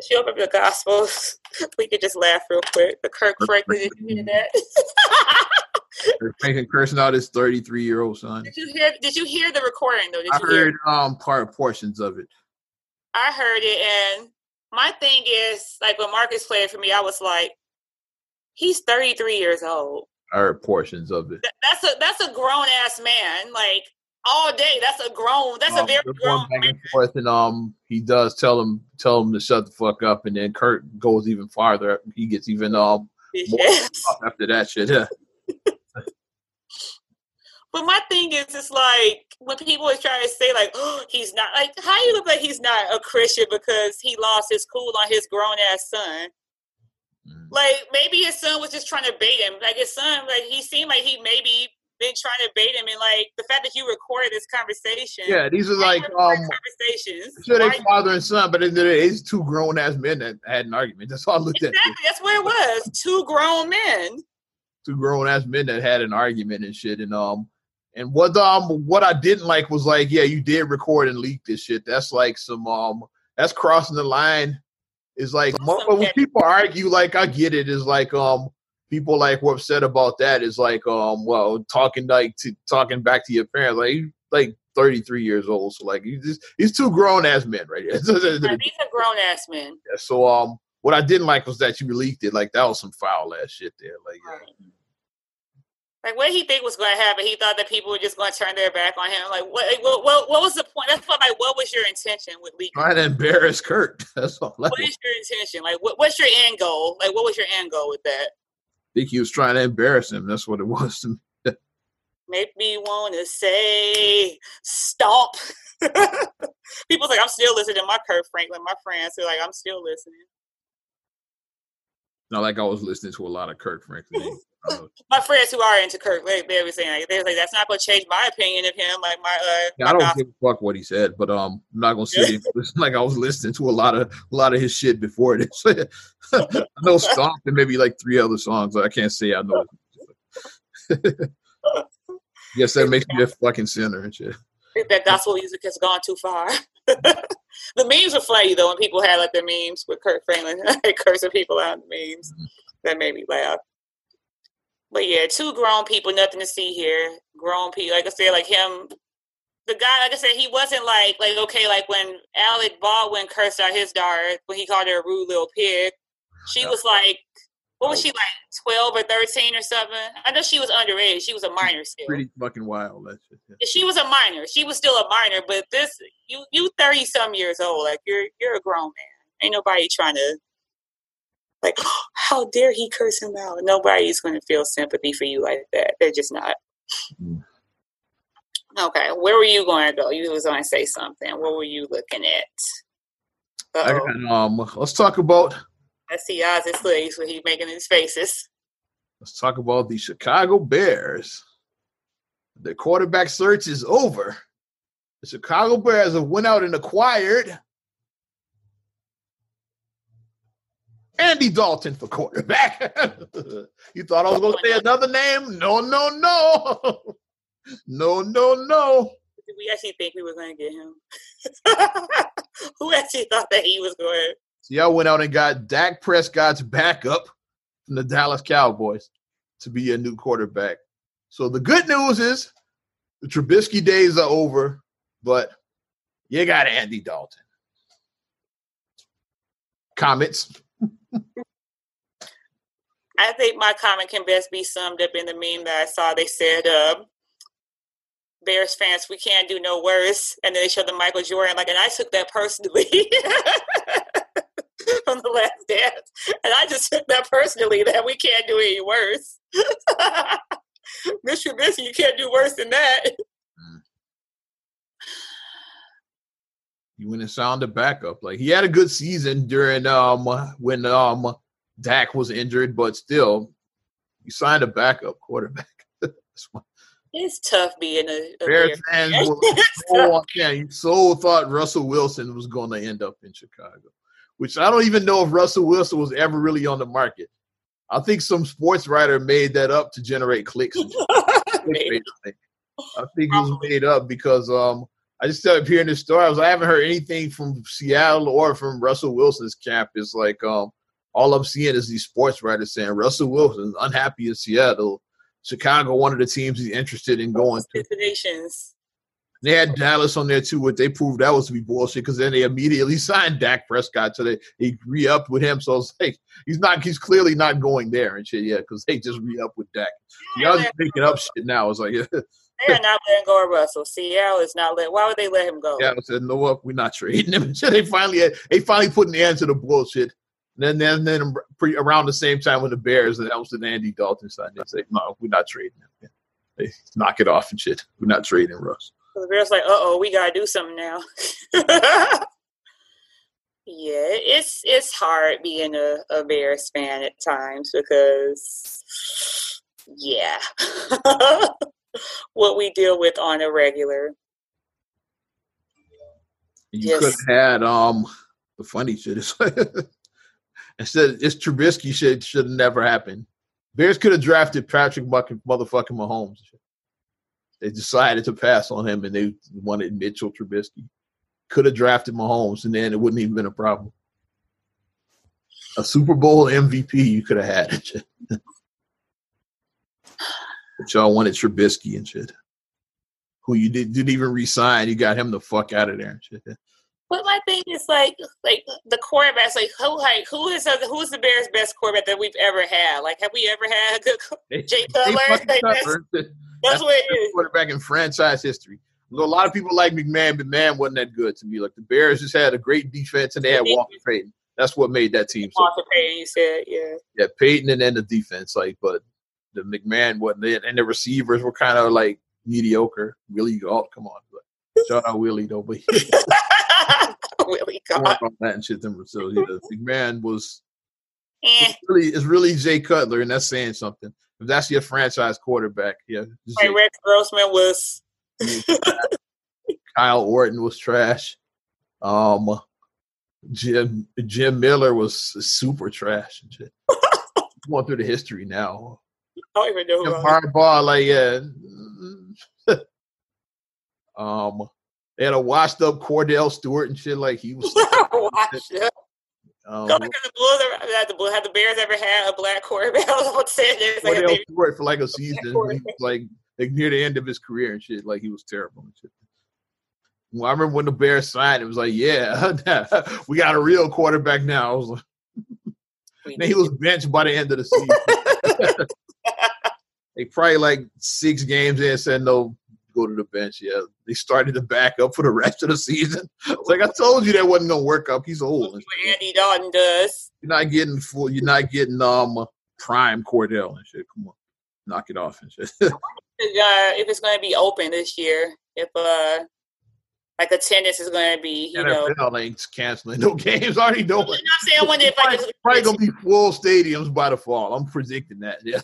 she opened the Gospels. *laughs* We could just laugh real quick. The Kirk Franklin, did you hear that? *laughs* Franklin cursing out his 33 year old son. Did you hear? Did you hear the recording though? Did I you heard hear? um part portions of it. I heard it, and my thing is like when Marcus played for me, I was like, he's 33 years old. I heard portions of it. That's a that's a grown ass man. Like all day. That's a grown. That's um, a very grown. Back and forth, and um, he does tell him tell him to shut the fuck up, and then Kirk goes even farther. He gets even um *laughs* yes. after that shit. Yeah. But my thing is, it's like when people is trying to say like, oh, he's not like, how you look like he's not a Christian because he lost his cool on his grown ass son. Mm. Like maybe his son was just trying to bait him. Like his son, like he seemed like he maybe been trying to bait him and like the fact that you recorded this conversation. Yeah, these are like um conversations. Sure, they father and son, but it's two grown ass men that had an argument. That's all I looked exactly, at. That's what it was. Two grown men. Two grown ass men that had an argument and shit. And um and what um what I didn't like was like, yeah, you did record and leak this shit. That's like some um that's crossing the line. Is like when people argue, like I get it, is like um people like were upset about that is like um well talking like to talking back to your parents like like 33 years old so like he's just he's two grown ass men right here *laughs* these are grown ass men yeah, so um what I didn't like was that you leaked it like that was some foul ass shit there like right. yeah. Like what he think was going to happen? He thought that people were just going to turn their back on him. Like what? What, what, what was the point? That's what. Like what was your intention with leaking? Trying to embarrass Kirk. *laughs* That's all. What is your intention? Like what, what's your end goal? Like what was your end goal with that? I think he was trying to embarrass him. That's what it was to me. *laughs* Make me want to say stop. *laughs* People's like, I'm still listening to my Kirk Franklin. My friends are like, I'm still listening. Not like I was listening to a lot of Kirk Franklin. *laughs* my friends who are into Kirk, they, they were saying like, they're like, that's not going to change my opinion of him. Like my, uh, yeah, I don't give a fuck what he said, but um, I'm not going to say like I was listening to a lot of a lot of his shit before this. *laughs* I know *laughs* Stomp and maybe like three other songs. I can't say I know. yes, that makes me a fucking sinner and shit. That gospel music has gone too far. *laughs* the memes would were funny though when people had like the memes with Kirk Franklin *laughs* cursing people out in the memes. Mm-hmm. That made me laugh. But yeah, two grown people, nothing to see here. Grown people, like I said, like him. The guy, like I said, he wasn't like like okay, like when Alec Baldwin cursed out his daughter when he called her a rude little pig. She was like, what was she like, twelve or thirteen or something? I know she was underage. She was a minor still. Pretty fucking wild. That shit. Yeah. She was a minor. She was still a minor, but this you you thirty some years old. Like you're you're a grown man. Ain't nobody trying to like, oh, *gasps* how dare he curse him out? Nobody's going to feel sympathy for you like that. They're just not. Mm. Okay, where were you going to go? You was going to say something. What were you looking at? Got, um, let's talk about. I see Oz's face when he's making his faces. Let's talk about the Chicago Bears. The quarterback search is over. The Chicago Bears have went out and acquired Andy Dalton for quarterback. *laughs* you thought I was going to say another name? No, no, no. *laughs* no, no, no. Did we actually think we were going to get him? *laughs* Who actually thought that he was going See, y'all went out and got Dak Prescott's backup from the Dallas Cowboys to be a new quarterback. So the good news is the Trubisky days are over, but you got Andy Dalton. Comments? *laughs* I think my comment can best be summed up in the meme that I saw. They said, uh, Bears fans, we can't do no worse. And then they showed the Michael Jordan, like, and I took that personally *laughs* from the last dance. And I just took that personally that we can't do any worse. *laughs* Mr. Trubisky, you can't do worse than that. You went and signed a backup. Like he had a good season during um when um Dak was injured, but still, you signed a backup quarterback. *laughs* it's tough being a, a Bears fans. *laughs* so, yeah, you so thought Russell Wilson was going to end up in Chicago, which I don't even know if Russell Wilson was ever really on the market. I think some sports writer made that up to generate clicks. *laughs* I think it was made up because um I just started hearing this story. I was I haven't heard anything from Seattle or from Russell Wilson's camp. It's like um, all I'm seeing is these sports writers saying Russell Wilson's unhappy in Seattle. Chicago, one of the teams he's interested in going to. Destinations. They had Dallas on there too, but they proved that was to be bullshit because then they immediately *laughs* signed Dak Prescott, so they, they re-upped with him. So it's like he's not, he's clearly not going there and shit, yeah, because they just re-upped with Dak. Y'all just making up shit now. It's like *laughs* They're not letting go of Russell. Seattle is not let. Why would they let him go? Yeah, I said no. Up, we're not trading him. *laughs* So they finally had, they finally put an end to the bullshit. And then then, then pre, around the same time when the Bears that was the Andy Dalton side, they say no, we're not trading him. They knock it off and shit. We're not trading Russ. The Bears like, uh oh, we gotta do something now. *laughs* yeah, it's it's hard being a, a Bears fan at times because yeah. *laughs* what we deal with on a regular. You yes. could have had um the funny shit is *laughs* instead it's Trubisky shit should never happened. Bears could have drafted Patrick fucking motherfucking Mahomes. They decided to pass on him and they wanted Mitchell Trubisky. Could have drafted Mahomes and then it wouldn't even been a problem. A Super Bowl MVP you could have had. *laughs* But y'all wanted Trubisky and shit. Who you did, didn't even resign. You got him the fuck out of there and shit. But my thing is like, like the quarterbacks, like who, like who is who is the Bears' best quarterback that we've ever had? Like, have we ever had a good Jay Cutler? That's, that's what it is. Quarterback in franchise history. a lot of people like McMahon, but man wasn't that good to me. Like the Bears just had a great defense and they had Walter Payton. That's what made that team. Walter so Payton, you said, yeah. Yeah, Payton and then the defense, like, but the McMahon wasn't it, and the receivers were kind of like mediocre. Willie Gault, come on, but shout out Willie though, but *laughs* Willie *laughs* Gault on that and shit. Them so yeah, *laughs* McMahon was eh. really is really Jay Cutler, and that's saying something. If that's your franchise quarterback, yeah. Hey, Rex Grossman was. *laughs* Kyle Orton was trash. Um, Jim Jim Miller was super trash and *laughs* shit. Going through the history now. I don't even know who. Hardball, like yeah. *laughs* um, they had a washed up Kordell Stewart and shit. Like he was washed up. Um, the Bulls had the had the Bears ever had a black quarterback? *laughs* I was about to like a Stewart for like a season. Like, like near the end of his career and shit. Like he was terrible and shit. Well, I remember when the Bears signed, it was like, yeah, *laughs* we got a real quarterback now. I was like, *laughs* he was benched by the end of the season. they probably like six games in and said no, go to the bench. Yeah, they started to back up for the rest of the season. *laughs* Like I told you that wasn't gonna work up. He's old. What Andy Dalton does. You're not getting full. You're not getting um prime Kordell and shit. Come on, knock it off and shit. *laughs* uh, if it's gonna be open this year, if uh like attendance is going to be, you NFL know, ain't canceling no *laughs* games. Already know. I'm saying when if probably, probably gonna be full stadiums by the fall. I'm predicting that. Yeah,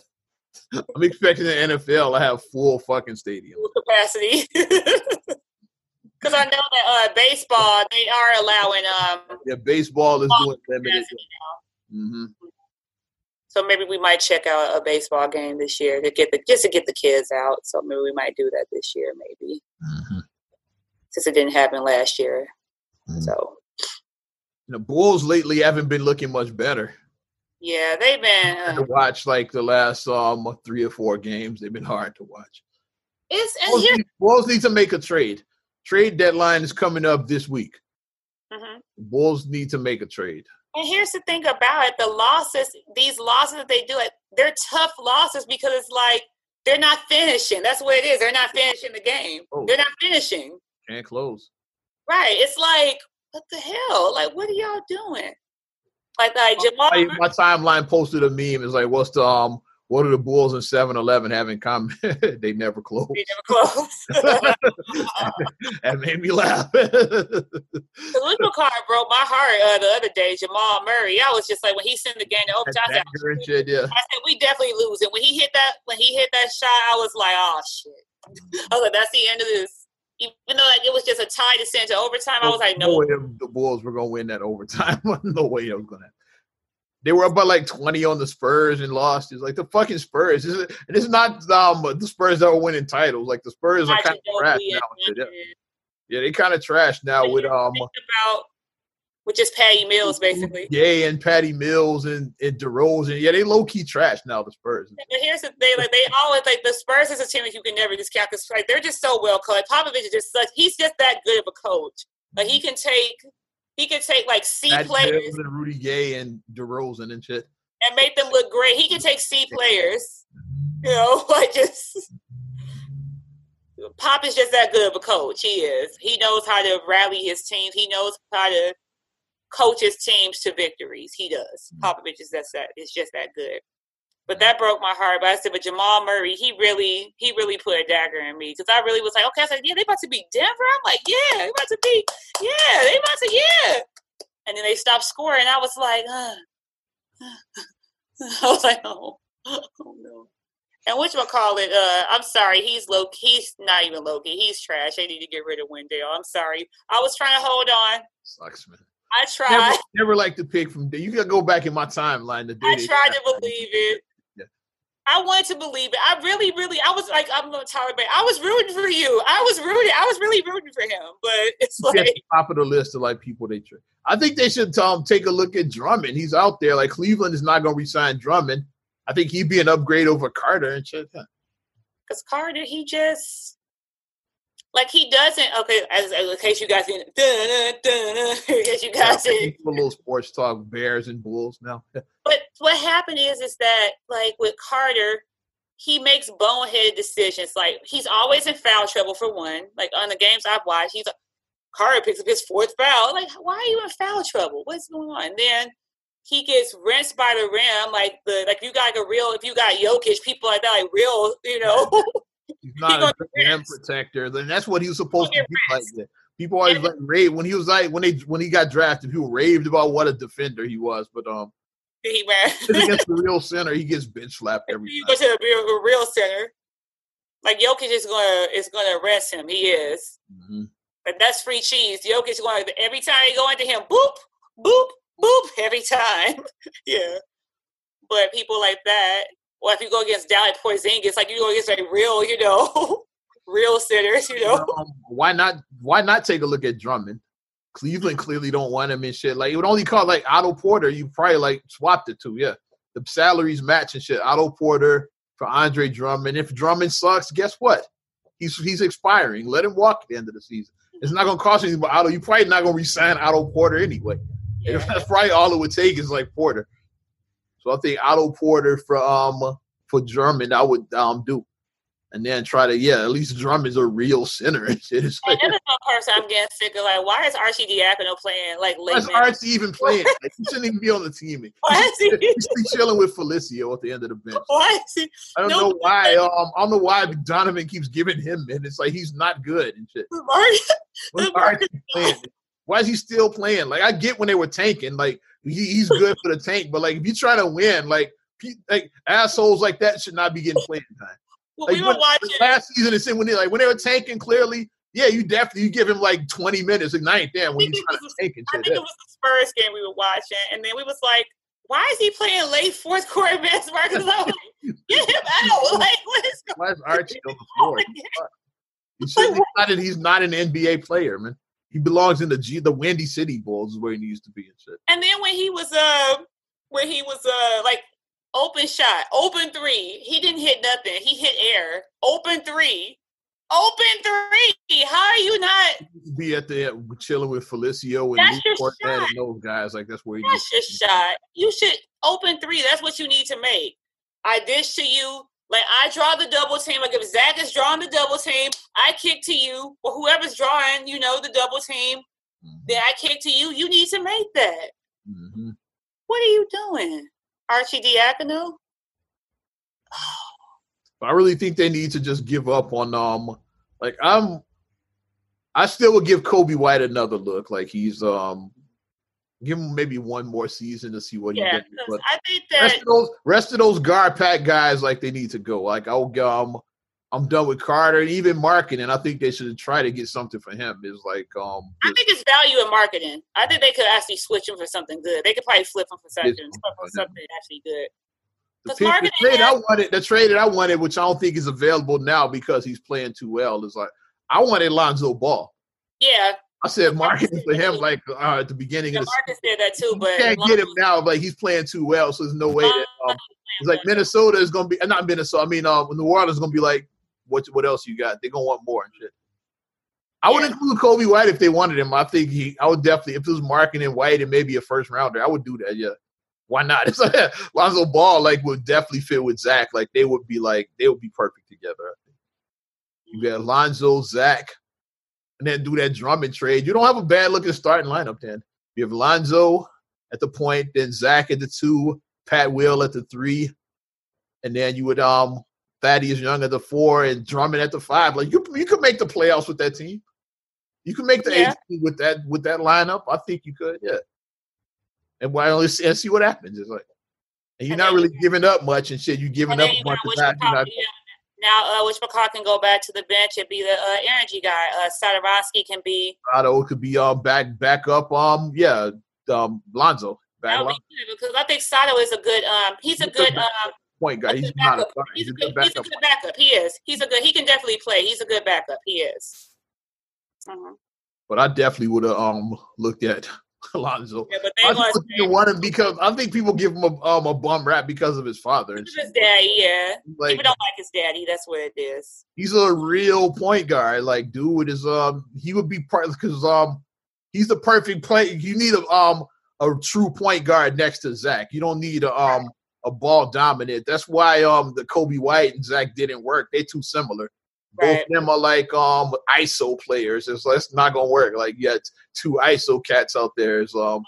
I'm expecting the NFL to have full fucking stadium full capacity. *laughs* Because I know that uh, baseball they are allowing. Um, yeah, baseball is doing limited. Mm-hmm. So maybe we might check out a baseball game this year to get the just to get the kids out. So maybe we might do that this year, maybe. Mm-hmm since it didn't happen last year. Mm-hmm. So the Bulls lately haven't been looking much better. Yeah, they've been uh, to watch like the last um three or four games. They've been hard to watch. It's and Bulls, need, Bulls need to make a trade. Trade deadline is coming up this week. Mm-hmm. Bulls need to make a trade. And here's the thing about it: the losses, these losses that they do, it they're tough losses because it's like they're not finishing. That's what it is. They're not finishing the game. Oh. They're not finishing. Can't close. Right. It's like, what the hell? Like, what are y'all doing? Like, like Jamal. My, my timeline posted a meme. It's like, what's the um, what are the Bulls and 7-Eleven having common? *laughs* they never close. They never close. *laughs* *laughs* that made me laugh. the little card broke my heart uh, the other day. Jamal Murray. I was just like, when he sent the game to overtime, I said, shit, yeah. I said, we definitely lose it. When he hit that, when he hit that shot, I was like, oh shit. I was like, that's the end of this even though like, it was just a tie to send to overtime, I was like, no. no way the Bulls were going to win that overtime. *laughs* no way it was going to. They were up by like 20 on the Spurs and lost. It's like the fucking Spurs. and it's not um, the Spurs that were winning titles. Like the Spurs are kind of trash now. Yeah. yeah, they kind of trash now with um. About which is Patty Mills, basically. Yeah, and Patty Mills and, and DeRozan. Yeah, they low key trash now. The Spurs. And here's the thing: like they always like the Spurs is a team that you can never discount because like they're just so well coached. Popovich is just such he's just that good of a coach. Like he can take he can take like C Patty players Mills and Rudy Gay and DeRozan and shit and make them look great. He can take C players, you know, *laughs* like just. Pop is just that good of a coach. He is. He knows how to rally his team. He knows how to coaches teams to victories. He does. Mm-hmm. Popovich is that's that. It's just that good. But that broke my heart. But I said, but Jamal Murray, he really, he really put a dagger in me because I really was like, okay, I said, yeah, they about to beat Denver. I'm like, yeah, they about to beat, yeah, they about to, yeah. And then they stopped scoring. I was like, uh. *laughs* I was like, oh, oh no. And which one call it? Uh, I'm sorry, he's low. He's not even low key. He's trash. They need to get rid of Wendell. I'm sorry. I was trying to hold on. Sucks, man. I tried. Never, never like to pick from. You gotta go back in my timeline. The day I tried to believe it. Yeah. I wanted to believe it. I really, really, I was like, I'm gonna Tyler Bay. I was rooting for you. I was rooting. I was really rooting for him. But *laughs* it's like top of the list of like people they trade. I think they should tell um, take a look at Drummond. He's out there. Like Cleveland is not gonna resign Drummond. I think he'd be an upgrade over Carter and shit. Because Carter, he just like he doesn't. Okay, as, as in case you guys didn't, in case you guys didn't. A little sports talk, Bears and Bulls now. *laughs* but what happened is, is that like with Carter, he makes boneheaded decisions. Like he's always in foul trouble for one. Like on the games I've watched, he's like Carter picks up his fourth foul. Like, why are you in foul trouble? What's going on? And then he gets rinsed by the rim. Like the like you got like a real if you got Jokic, people like that, like real, you know. *laughs* He's not a rim protector. Then that's what he was supposed to be like. That. People always like rave when he was like when they when he got drafted. People raved about what a defender he was, but um, he against the real *laughs* center. He gets bench slapped every time. You go to the real, real center. Like Jokic is gonna is gonna arrest him. He is. Mm-hmm. But that's free cheese. Jokic is going every time you go into him, boop, boop, boop, every *laughs* time. yeah. But people like that, or if you go against Dallas Porzingis, like you go against a real, you know, *laughs* real sitters, you know. Um, why not? Why not take a look at Drummond? Cleveland clearly don't want him and shit. Like it would only call like Otto Porter. You probably like swapped it to yeah. The salaries match and shit. Otto Porter for Andre Drummond. If Drummond sucks, guess what? He's he's expiring. Let him walk at the end of the season. It's not gonna cost anything. But Otto, you probably not gonna resign Otto Porter anyway. Yeah. *laughs* That's probably all it would take is like Porter. So I think Otto Porter for um for Drummond I would um do and then try to yeah, at least Drummond's a real center and shit. It's like, one person I'm getting sick of. Like, why is Arcidiacono playing like? Why is Archie even playing? Like, he shouldn't even be on the team. Why is he? He's chilling with Felicio at the end of the bench. Why is he? I don't no, know why. Um, I don't know why Donovan keeps giving him minutes. like he's not good and shit. playing? Why is he still playing? Like I get when they were tanking, like he, he's good for the tank, but like if you try to win, like like assholes like that should not be getting playing time. Well, like, we were watching last season. And said when they like when they were tanking, clearly, yeah, you definitely you give him like twenty minutes, like night damn when you trying to tank and shit. I think it was the Spurs game we were watching, and then we was like, why is he playing late fourth quarter Vince Marcus? like, get him out! Like, *laughs* what is Why is Archie on the floor? He he's, not he's not an NBA player, man. He belongs in the G, the Windy City Bulls, is where he needs to be and shit. And then when he was uh, when he was uh, like Open shot, open three. He didn't hit nothing. He hit air. Open three. Open three. How are you not? Be at the chilling with Felicio and Luke and those guys. Like that's where you. That's your shot. You should open three. That's what you need to make. I dish to you. Like I draw the double team. Like if Zach is drawing the double team, I kick to you. Or whoever's drawing, you know, the double team. Mm-hmm. Then I kick to you. You need to make that. Mm-hmm. What are you doing? Arcidiacono? I really think they need to just give up on um like I'm I still would give Coby White another look. Like he's um give him maybe one more season to see what yeah, he gets. But I think that rest of those rest of those Garpax guys like they need to go. Like I'll um I'm done with Carter and even Markkanen. I think they should try to get something for him. Is like um. I think it's value in Markkanen. I think they could actually switch him for something good. They could probably flip him for something, for something actually good. The, the trade has, I wanted, the trade that I wanted, which I don't think is available now because he's playing too well, is like I wanted Lonzo Ball. Yeah. I said Markkanen for him like uh, at the beginning yeah, of the Marcus did that too, but can't get him now. Like he's playing too well, so there's no way that um, it's like Minnesota is going to be not Minnesota. I mean, uh, New Orleans is going to be like what what else you got? They're gonna want more and shit. I would include Coby White if they wanted him. I think he. I would definitely if it was Markkanen White and maybe a first rounder. I would do that. Yeah, why not? *laughs* It's like Lonzo Ball like would definitely fit with Zach. Like they would be like they would be perfect together. You got Lonzo, Zach, and then do that Drummond trade. You don't have a bad looking starting lineup. Then you have Lonzo at the point, then Zach at the two, Pat Will at the three, and then you would um Thaddeus Young at the four and Drummond at the five. Like you, you could make the playoffs with that team. You could make the yeah. eight with that with that lineup. I think you could, yeah. And why only see, and see what happens? It's like, and you're and not really giving up much and shit. You're giving up a bunch of that. Not, now, uh, which McCall can go back to the bench and be the uh, energy guy. Uh, can be. Sato could be um back back up. Um, yeah, um, Lonzo. Back because I think Sato is a good. Um, he's a good. Um, point guard. He's not a he's, he's, a good, he's a good backup. He is. He's a good. He can definitely play. He's a good backup. He is. But I definitely would have um looked at *laughs* Alonzo. Yeah, but they I want him because I think people give him a um a bum rap because of his father. His daddy, yeah. Like, people don't like his daddy. That's what it is. He's a real point guard. Like, dude is um he would be part because um he's the perfect play. You need a um a true point guard next to Zach. You don't need a um a ball dominant. That's why um the Coby White and Zach didn't work. They're too similar. Both of them are like um ISO players. It's, it's not gonna work. Like you got two ISO cats out there. So, um,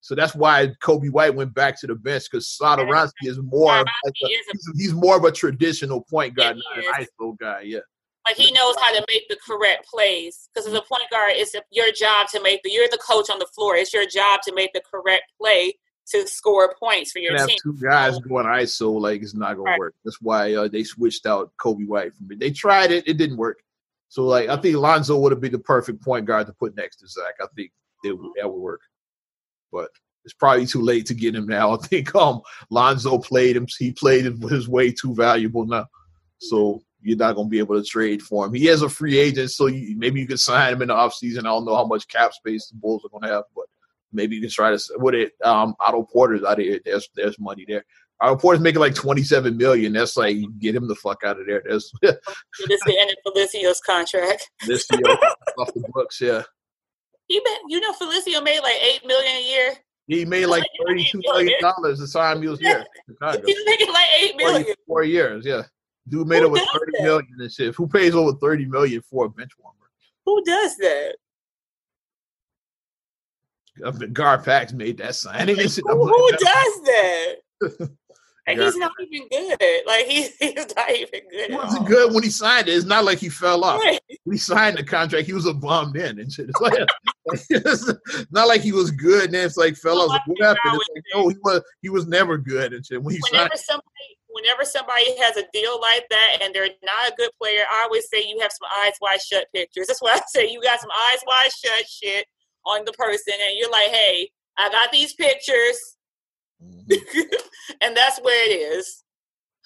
so that's why Coby White went back to the bench because Satoransky is more like a, he's, he's, more of a traditional point guard, not an ISO guy. Yeah. Like he knows how to make the correct plays because as a point guard, it's your job to make the. You're the coach on the floor. It's your job to make the correct play to score points for your have team. Two guys going ISO like it's not gonna right. work. That's why uh, they switched out Coby White from it. They tried it, it didn't work. So like I think Lonzo would have been the perfect point guard to put next to Zach. I think it, that would work. But it's probably too late to get him now. *laughs* I think um Lonzo played him. He played him his way too valuable now, so you're not going to be able to trade for him. He is a free agent, so you, maybe you can sign him in the offseason. I don't know how much cap space the Bulls are going to have, but maybe you can try to with it. Um, Otto Porter's out of here. There's there's money there. Otto Porter's making like 27 million. That's like get him the fuck out of there. That's *laughs* *laughs* this is the end of Felicio's contract. *laughs* this year off the books, yeah. He been, you know, Felicio made like eight million a year. He made like thirty-two million dollars the time he was here. He's making like eight million. Four years, yeah. Dude made Who over thirty that? million and shit. Who pays over thirty million for a bench warmer? Who does that? The Garpax made that signing. Who, who does that? *laughs* And he's not even good. Like he, *laughs* he's not even good. He wasn't good when he signed it. It's not like he fell off. Right. When he signed the contract, he was a bum then and shit. *laughs* It's like it's not like he was good and then it's like fell off. Like, what happened? It's like, no, oh, he was he was never good and shit. When he whenever signed, somebody whenever somebody has a deal like that and they're not a good player, I always say you have some eyes wide shut pictures. That's why I say you got some eyes wide shut shit on the person and you're like, hey, I got these pictures *laughs* and that's where it is.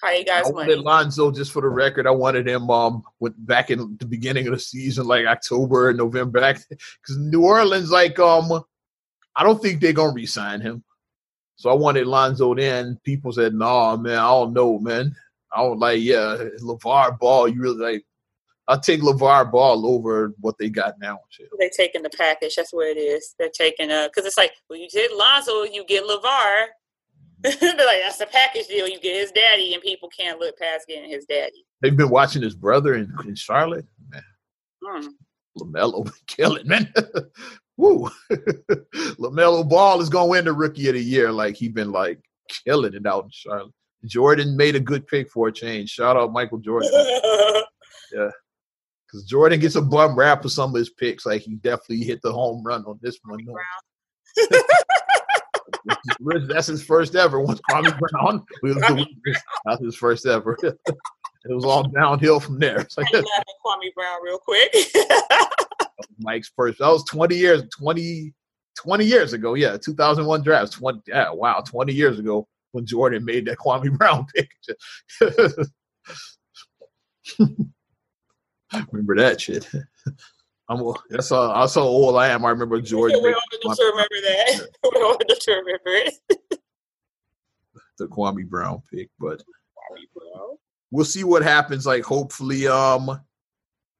How you guys I wanted Lonzo just for the record. I wanted him um with back in the beginning of the season, like October and November, back *laughs* because New Orleans, like um, I don't think they're gonna resign him. So I wanted Lonzo then. People said, "No, nah, man, I don't know, man. I don't like, yeah, LeVar Ball. You really like? I'll take LeVar Ball over what they got now. They're taking the package. That's where it is. They're taking uh, because it's like, well, you get Lonzo, you get LeVar. *laughs* like that's a package deal. You get his daddy, and people can't look past getting his daddy. They've been watching his brother in, in Charlotte. Man, mm. Lamelo killing man. *laughs* Woo, *laughs* Lamelo Ball is gonna win the Rookie of the Year. Like he's been like killing it out in Charlotte. Jordan made a good pick for a change. Shout out Michael Jordan. yeah. Because Jordan gets a bum rap for some of his picks. Like he definitely hit the home run on this one. *laughs* That's his first ever. Once Kwame Brown was the That's his first ever. *laughs* it was all downhill from there. *laughs* It's like, Kwame Brown real quick. Mike's first. That was 20 years, 20, 20 years ago. Yeah, 2001 draft. 20, yeah, wow, 20 years ago when Jordan made that Kwame Brown pick. *laughs* Remember that shit. *laughs* I'm that's how that's how old I am. I remember *laughs* Jordan. We're old enough to remember that. We're old enough to remember it. the Kwame Brown pick, but Brown. we'll see what happens. Like hopefully, um,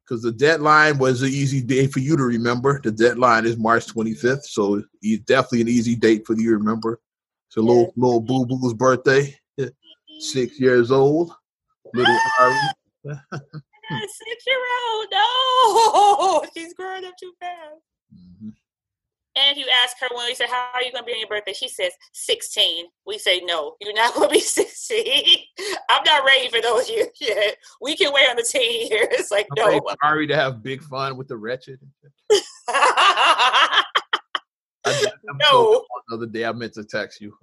because the deadline was an easy day for you to remember. The deadline is March 25th, so it's definitely an easy date for you to remember. It's a little little boo boo's birthday, six years old, little Ari. six year old. No, *laughs* she's growing up too fast. Mm-hmm. And if you ask her when we say, How are you going to be on your birthday? She says, 16. We say, No, you're not going to be *laughs* 16. I'm not ready for those years yet. We can wait on the teen years. Like, I'm no. Sorry to have big fun with the wretched. I, *laughs* no. The other day I meant to text you.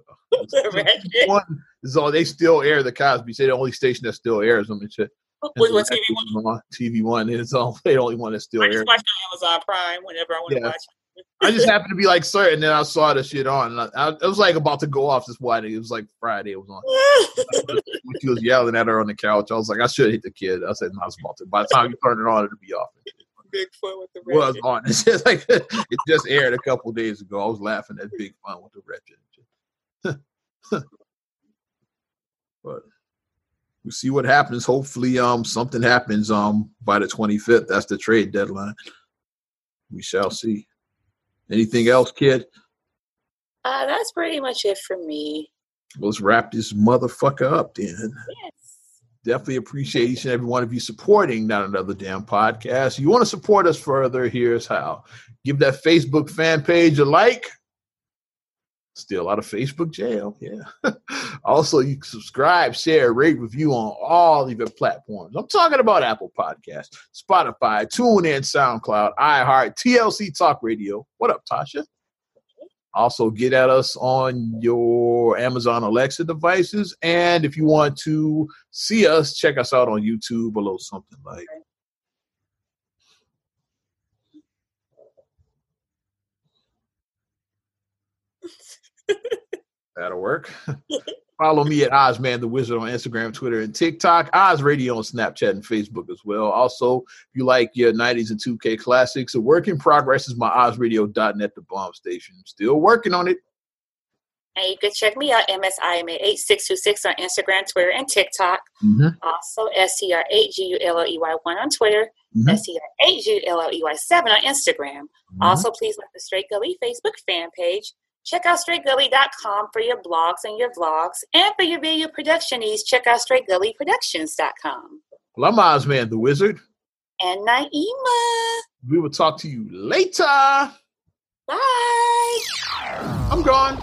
One is all they still air the Cosby. Say the only station that still airs them and shit. What, TV One? TV One is *laughs* all they only one that still I just watch on Amazon Prime whenever I want yeah. to watch. I just *laughs* happened to be like certain, and then I saw the shit on. I, I, it was like about to go off this morning. It was like Friday. It was on. *laughs* she was yelling at her on the couch. I was like, I should hit the kid. I said, no, I was about to. By the time you turn it on, it'll be off. Bigfoot with the. Was on. It's just like it just aired a couple days ago. I was laughing at Big Fun with the wretched. but we see what happens. Hopefully, um, something happens um by the 25th. That's the trade deadline. We shall see. Anything else, kid? Uh, that's pretty much it for me. Let's wrap this motherfucker up then. Yes. Definitely appreciate each and every one of you supporting Not Another Damn Podcast. You want to support us further? Here's how. Give that Facebook fan page a like Still out of Facebook jail. Yeah. *laughs* also, you subscribe, share, rate, review on all of your platforms. I'm talking about Apple Podcasts, Spotify, TuneIn, SoundCloud, iHeart, TLC Talk Radio. What up, Tasha? Also, get at us on your Amazon Alexa devices. And if you want to see us, check us out on YouTube, little something like That'll work. *laughs* Follow me at Ozman the Wizard on Instagram, Twitter, and TikTok. Oz Radio on Snapchat and Facebook as well. Also, if you like your 90s and 2K classics, a work in progress is my OzRadio.net, the bomb station. Still working on it. And you can check me out, MSIMA8626 on Instagram, Twitter, and TikTok. Mm-hmm. Also, STR8GULLEY1 on Twitter, Mhm. STR8GULLEY7 on Instagram. Mm-hmm. Also, please like the Straight Gully Facebook fan page. Check out straightgully.com for your blogs and your vlogs. And for your video production needs, check out straightgullyproductions.com. Well, I'm Ozman the Wizard. And Naima. We will talk to you later. Bye. I'm gone.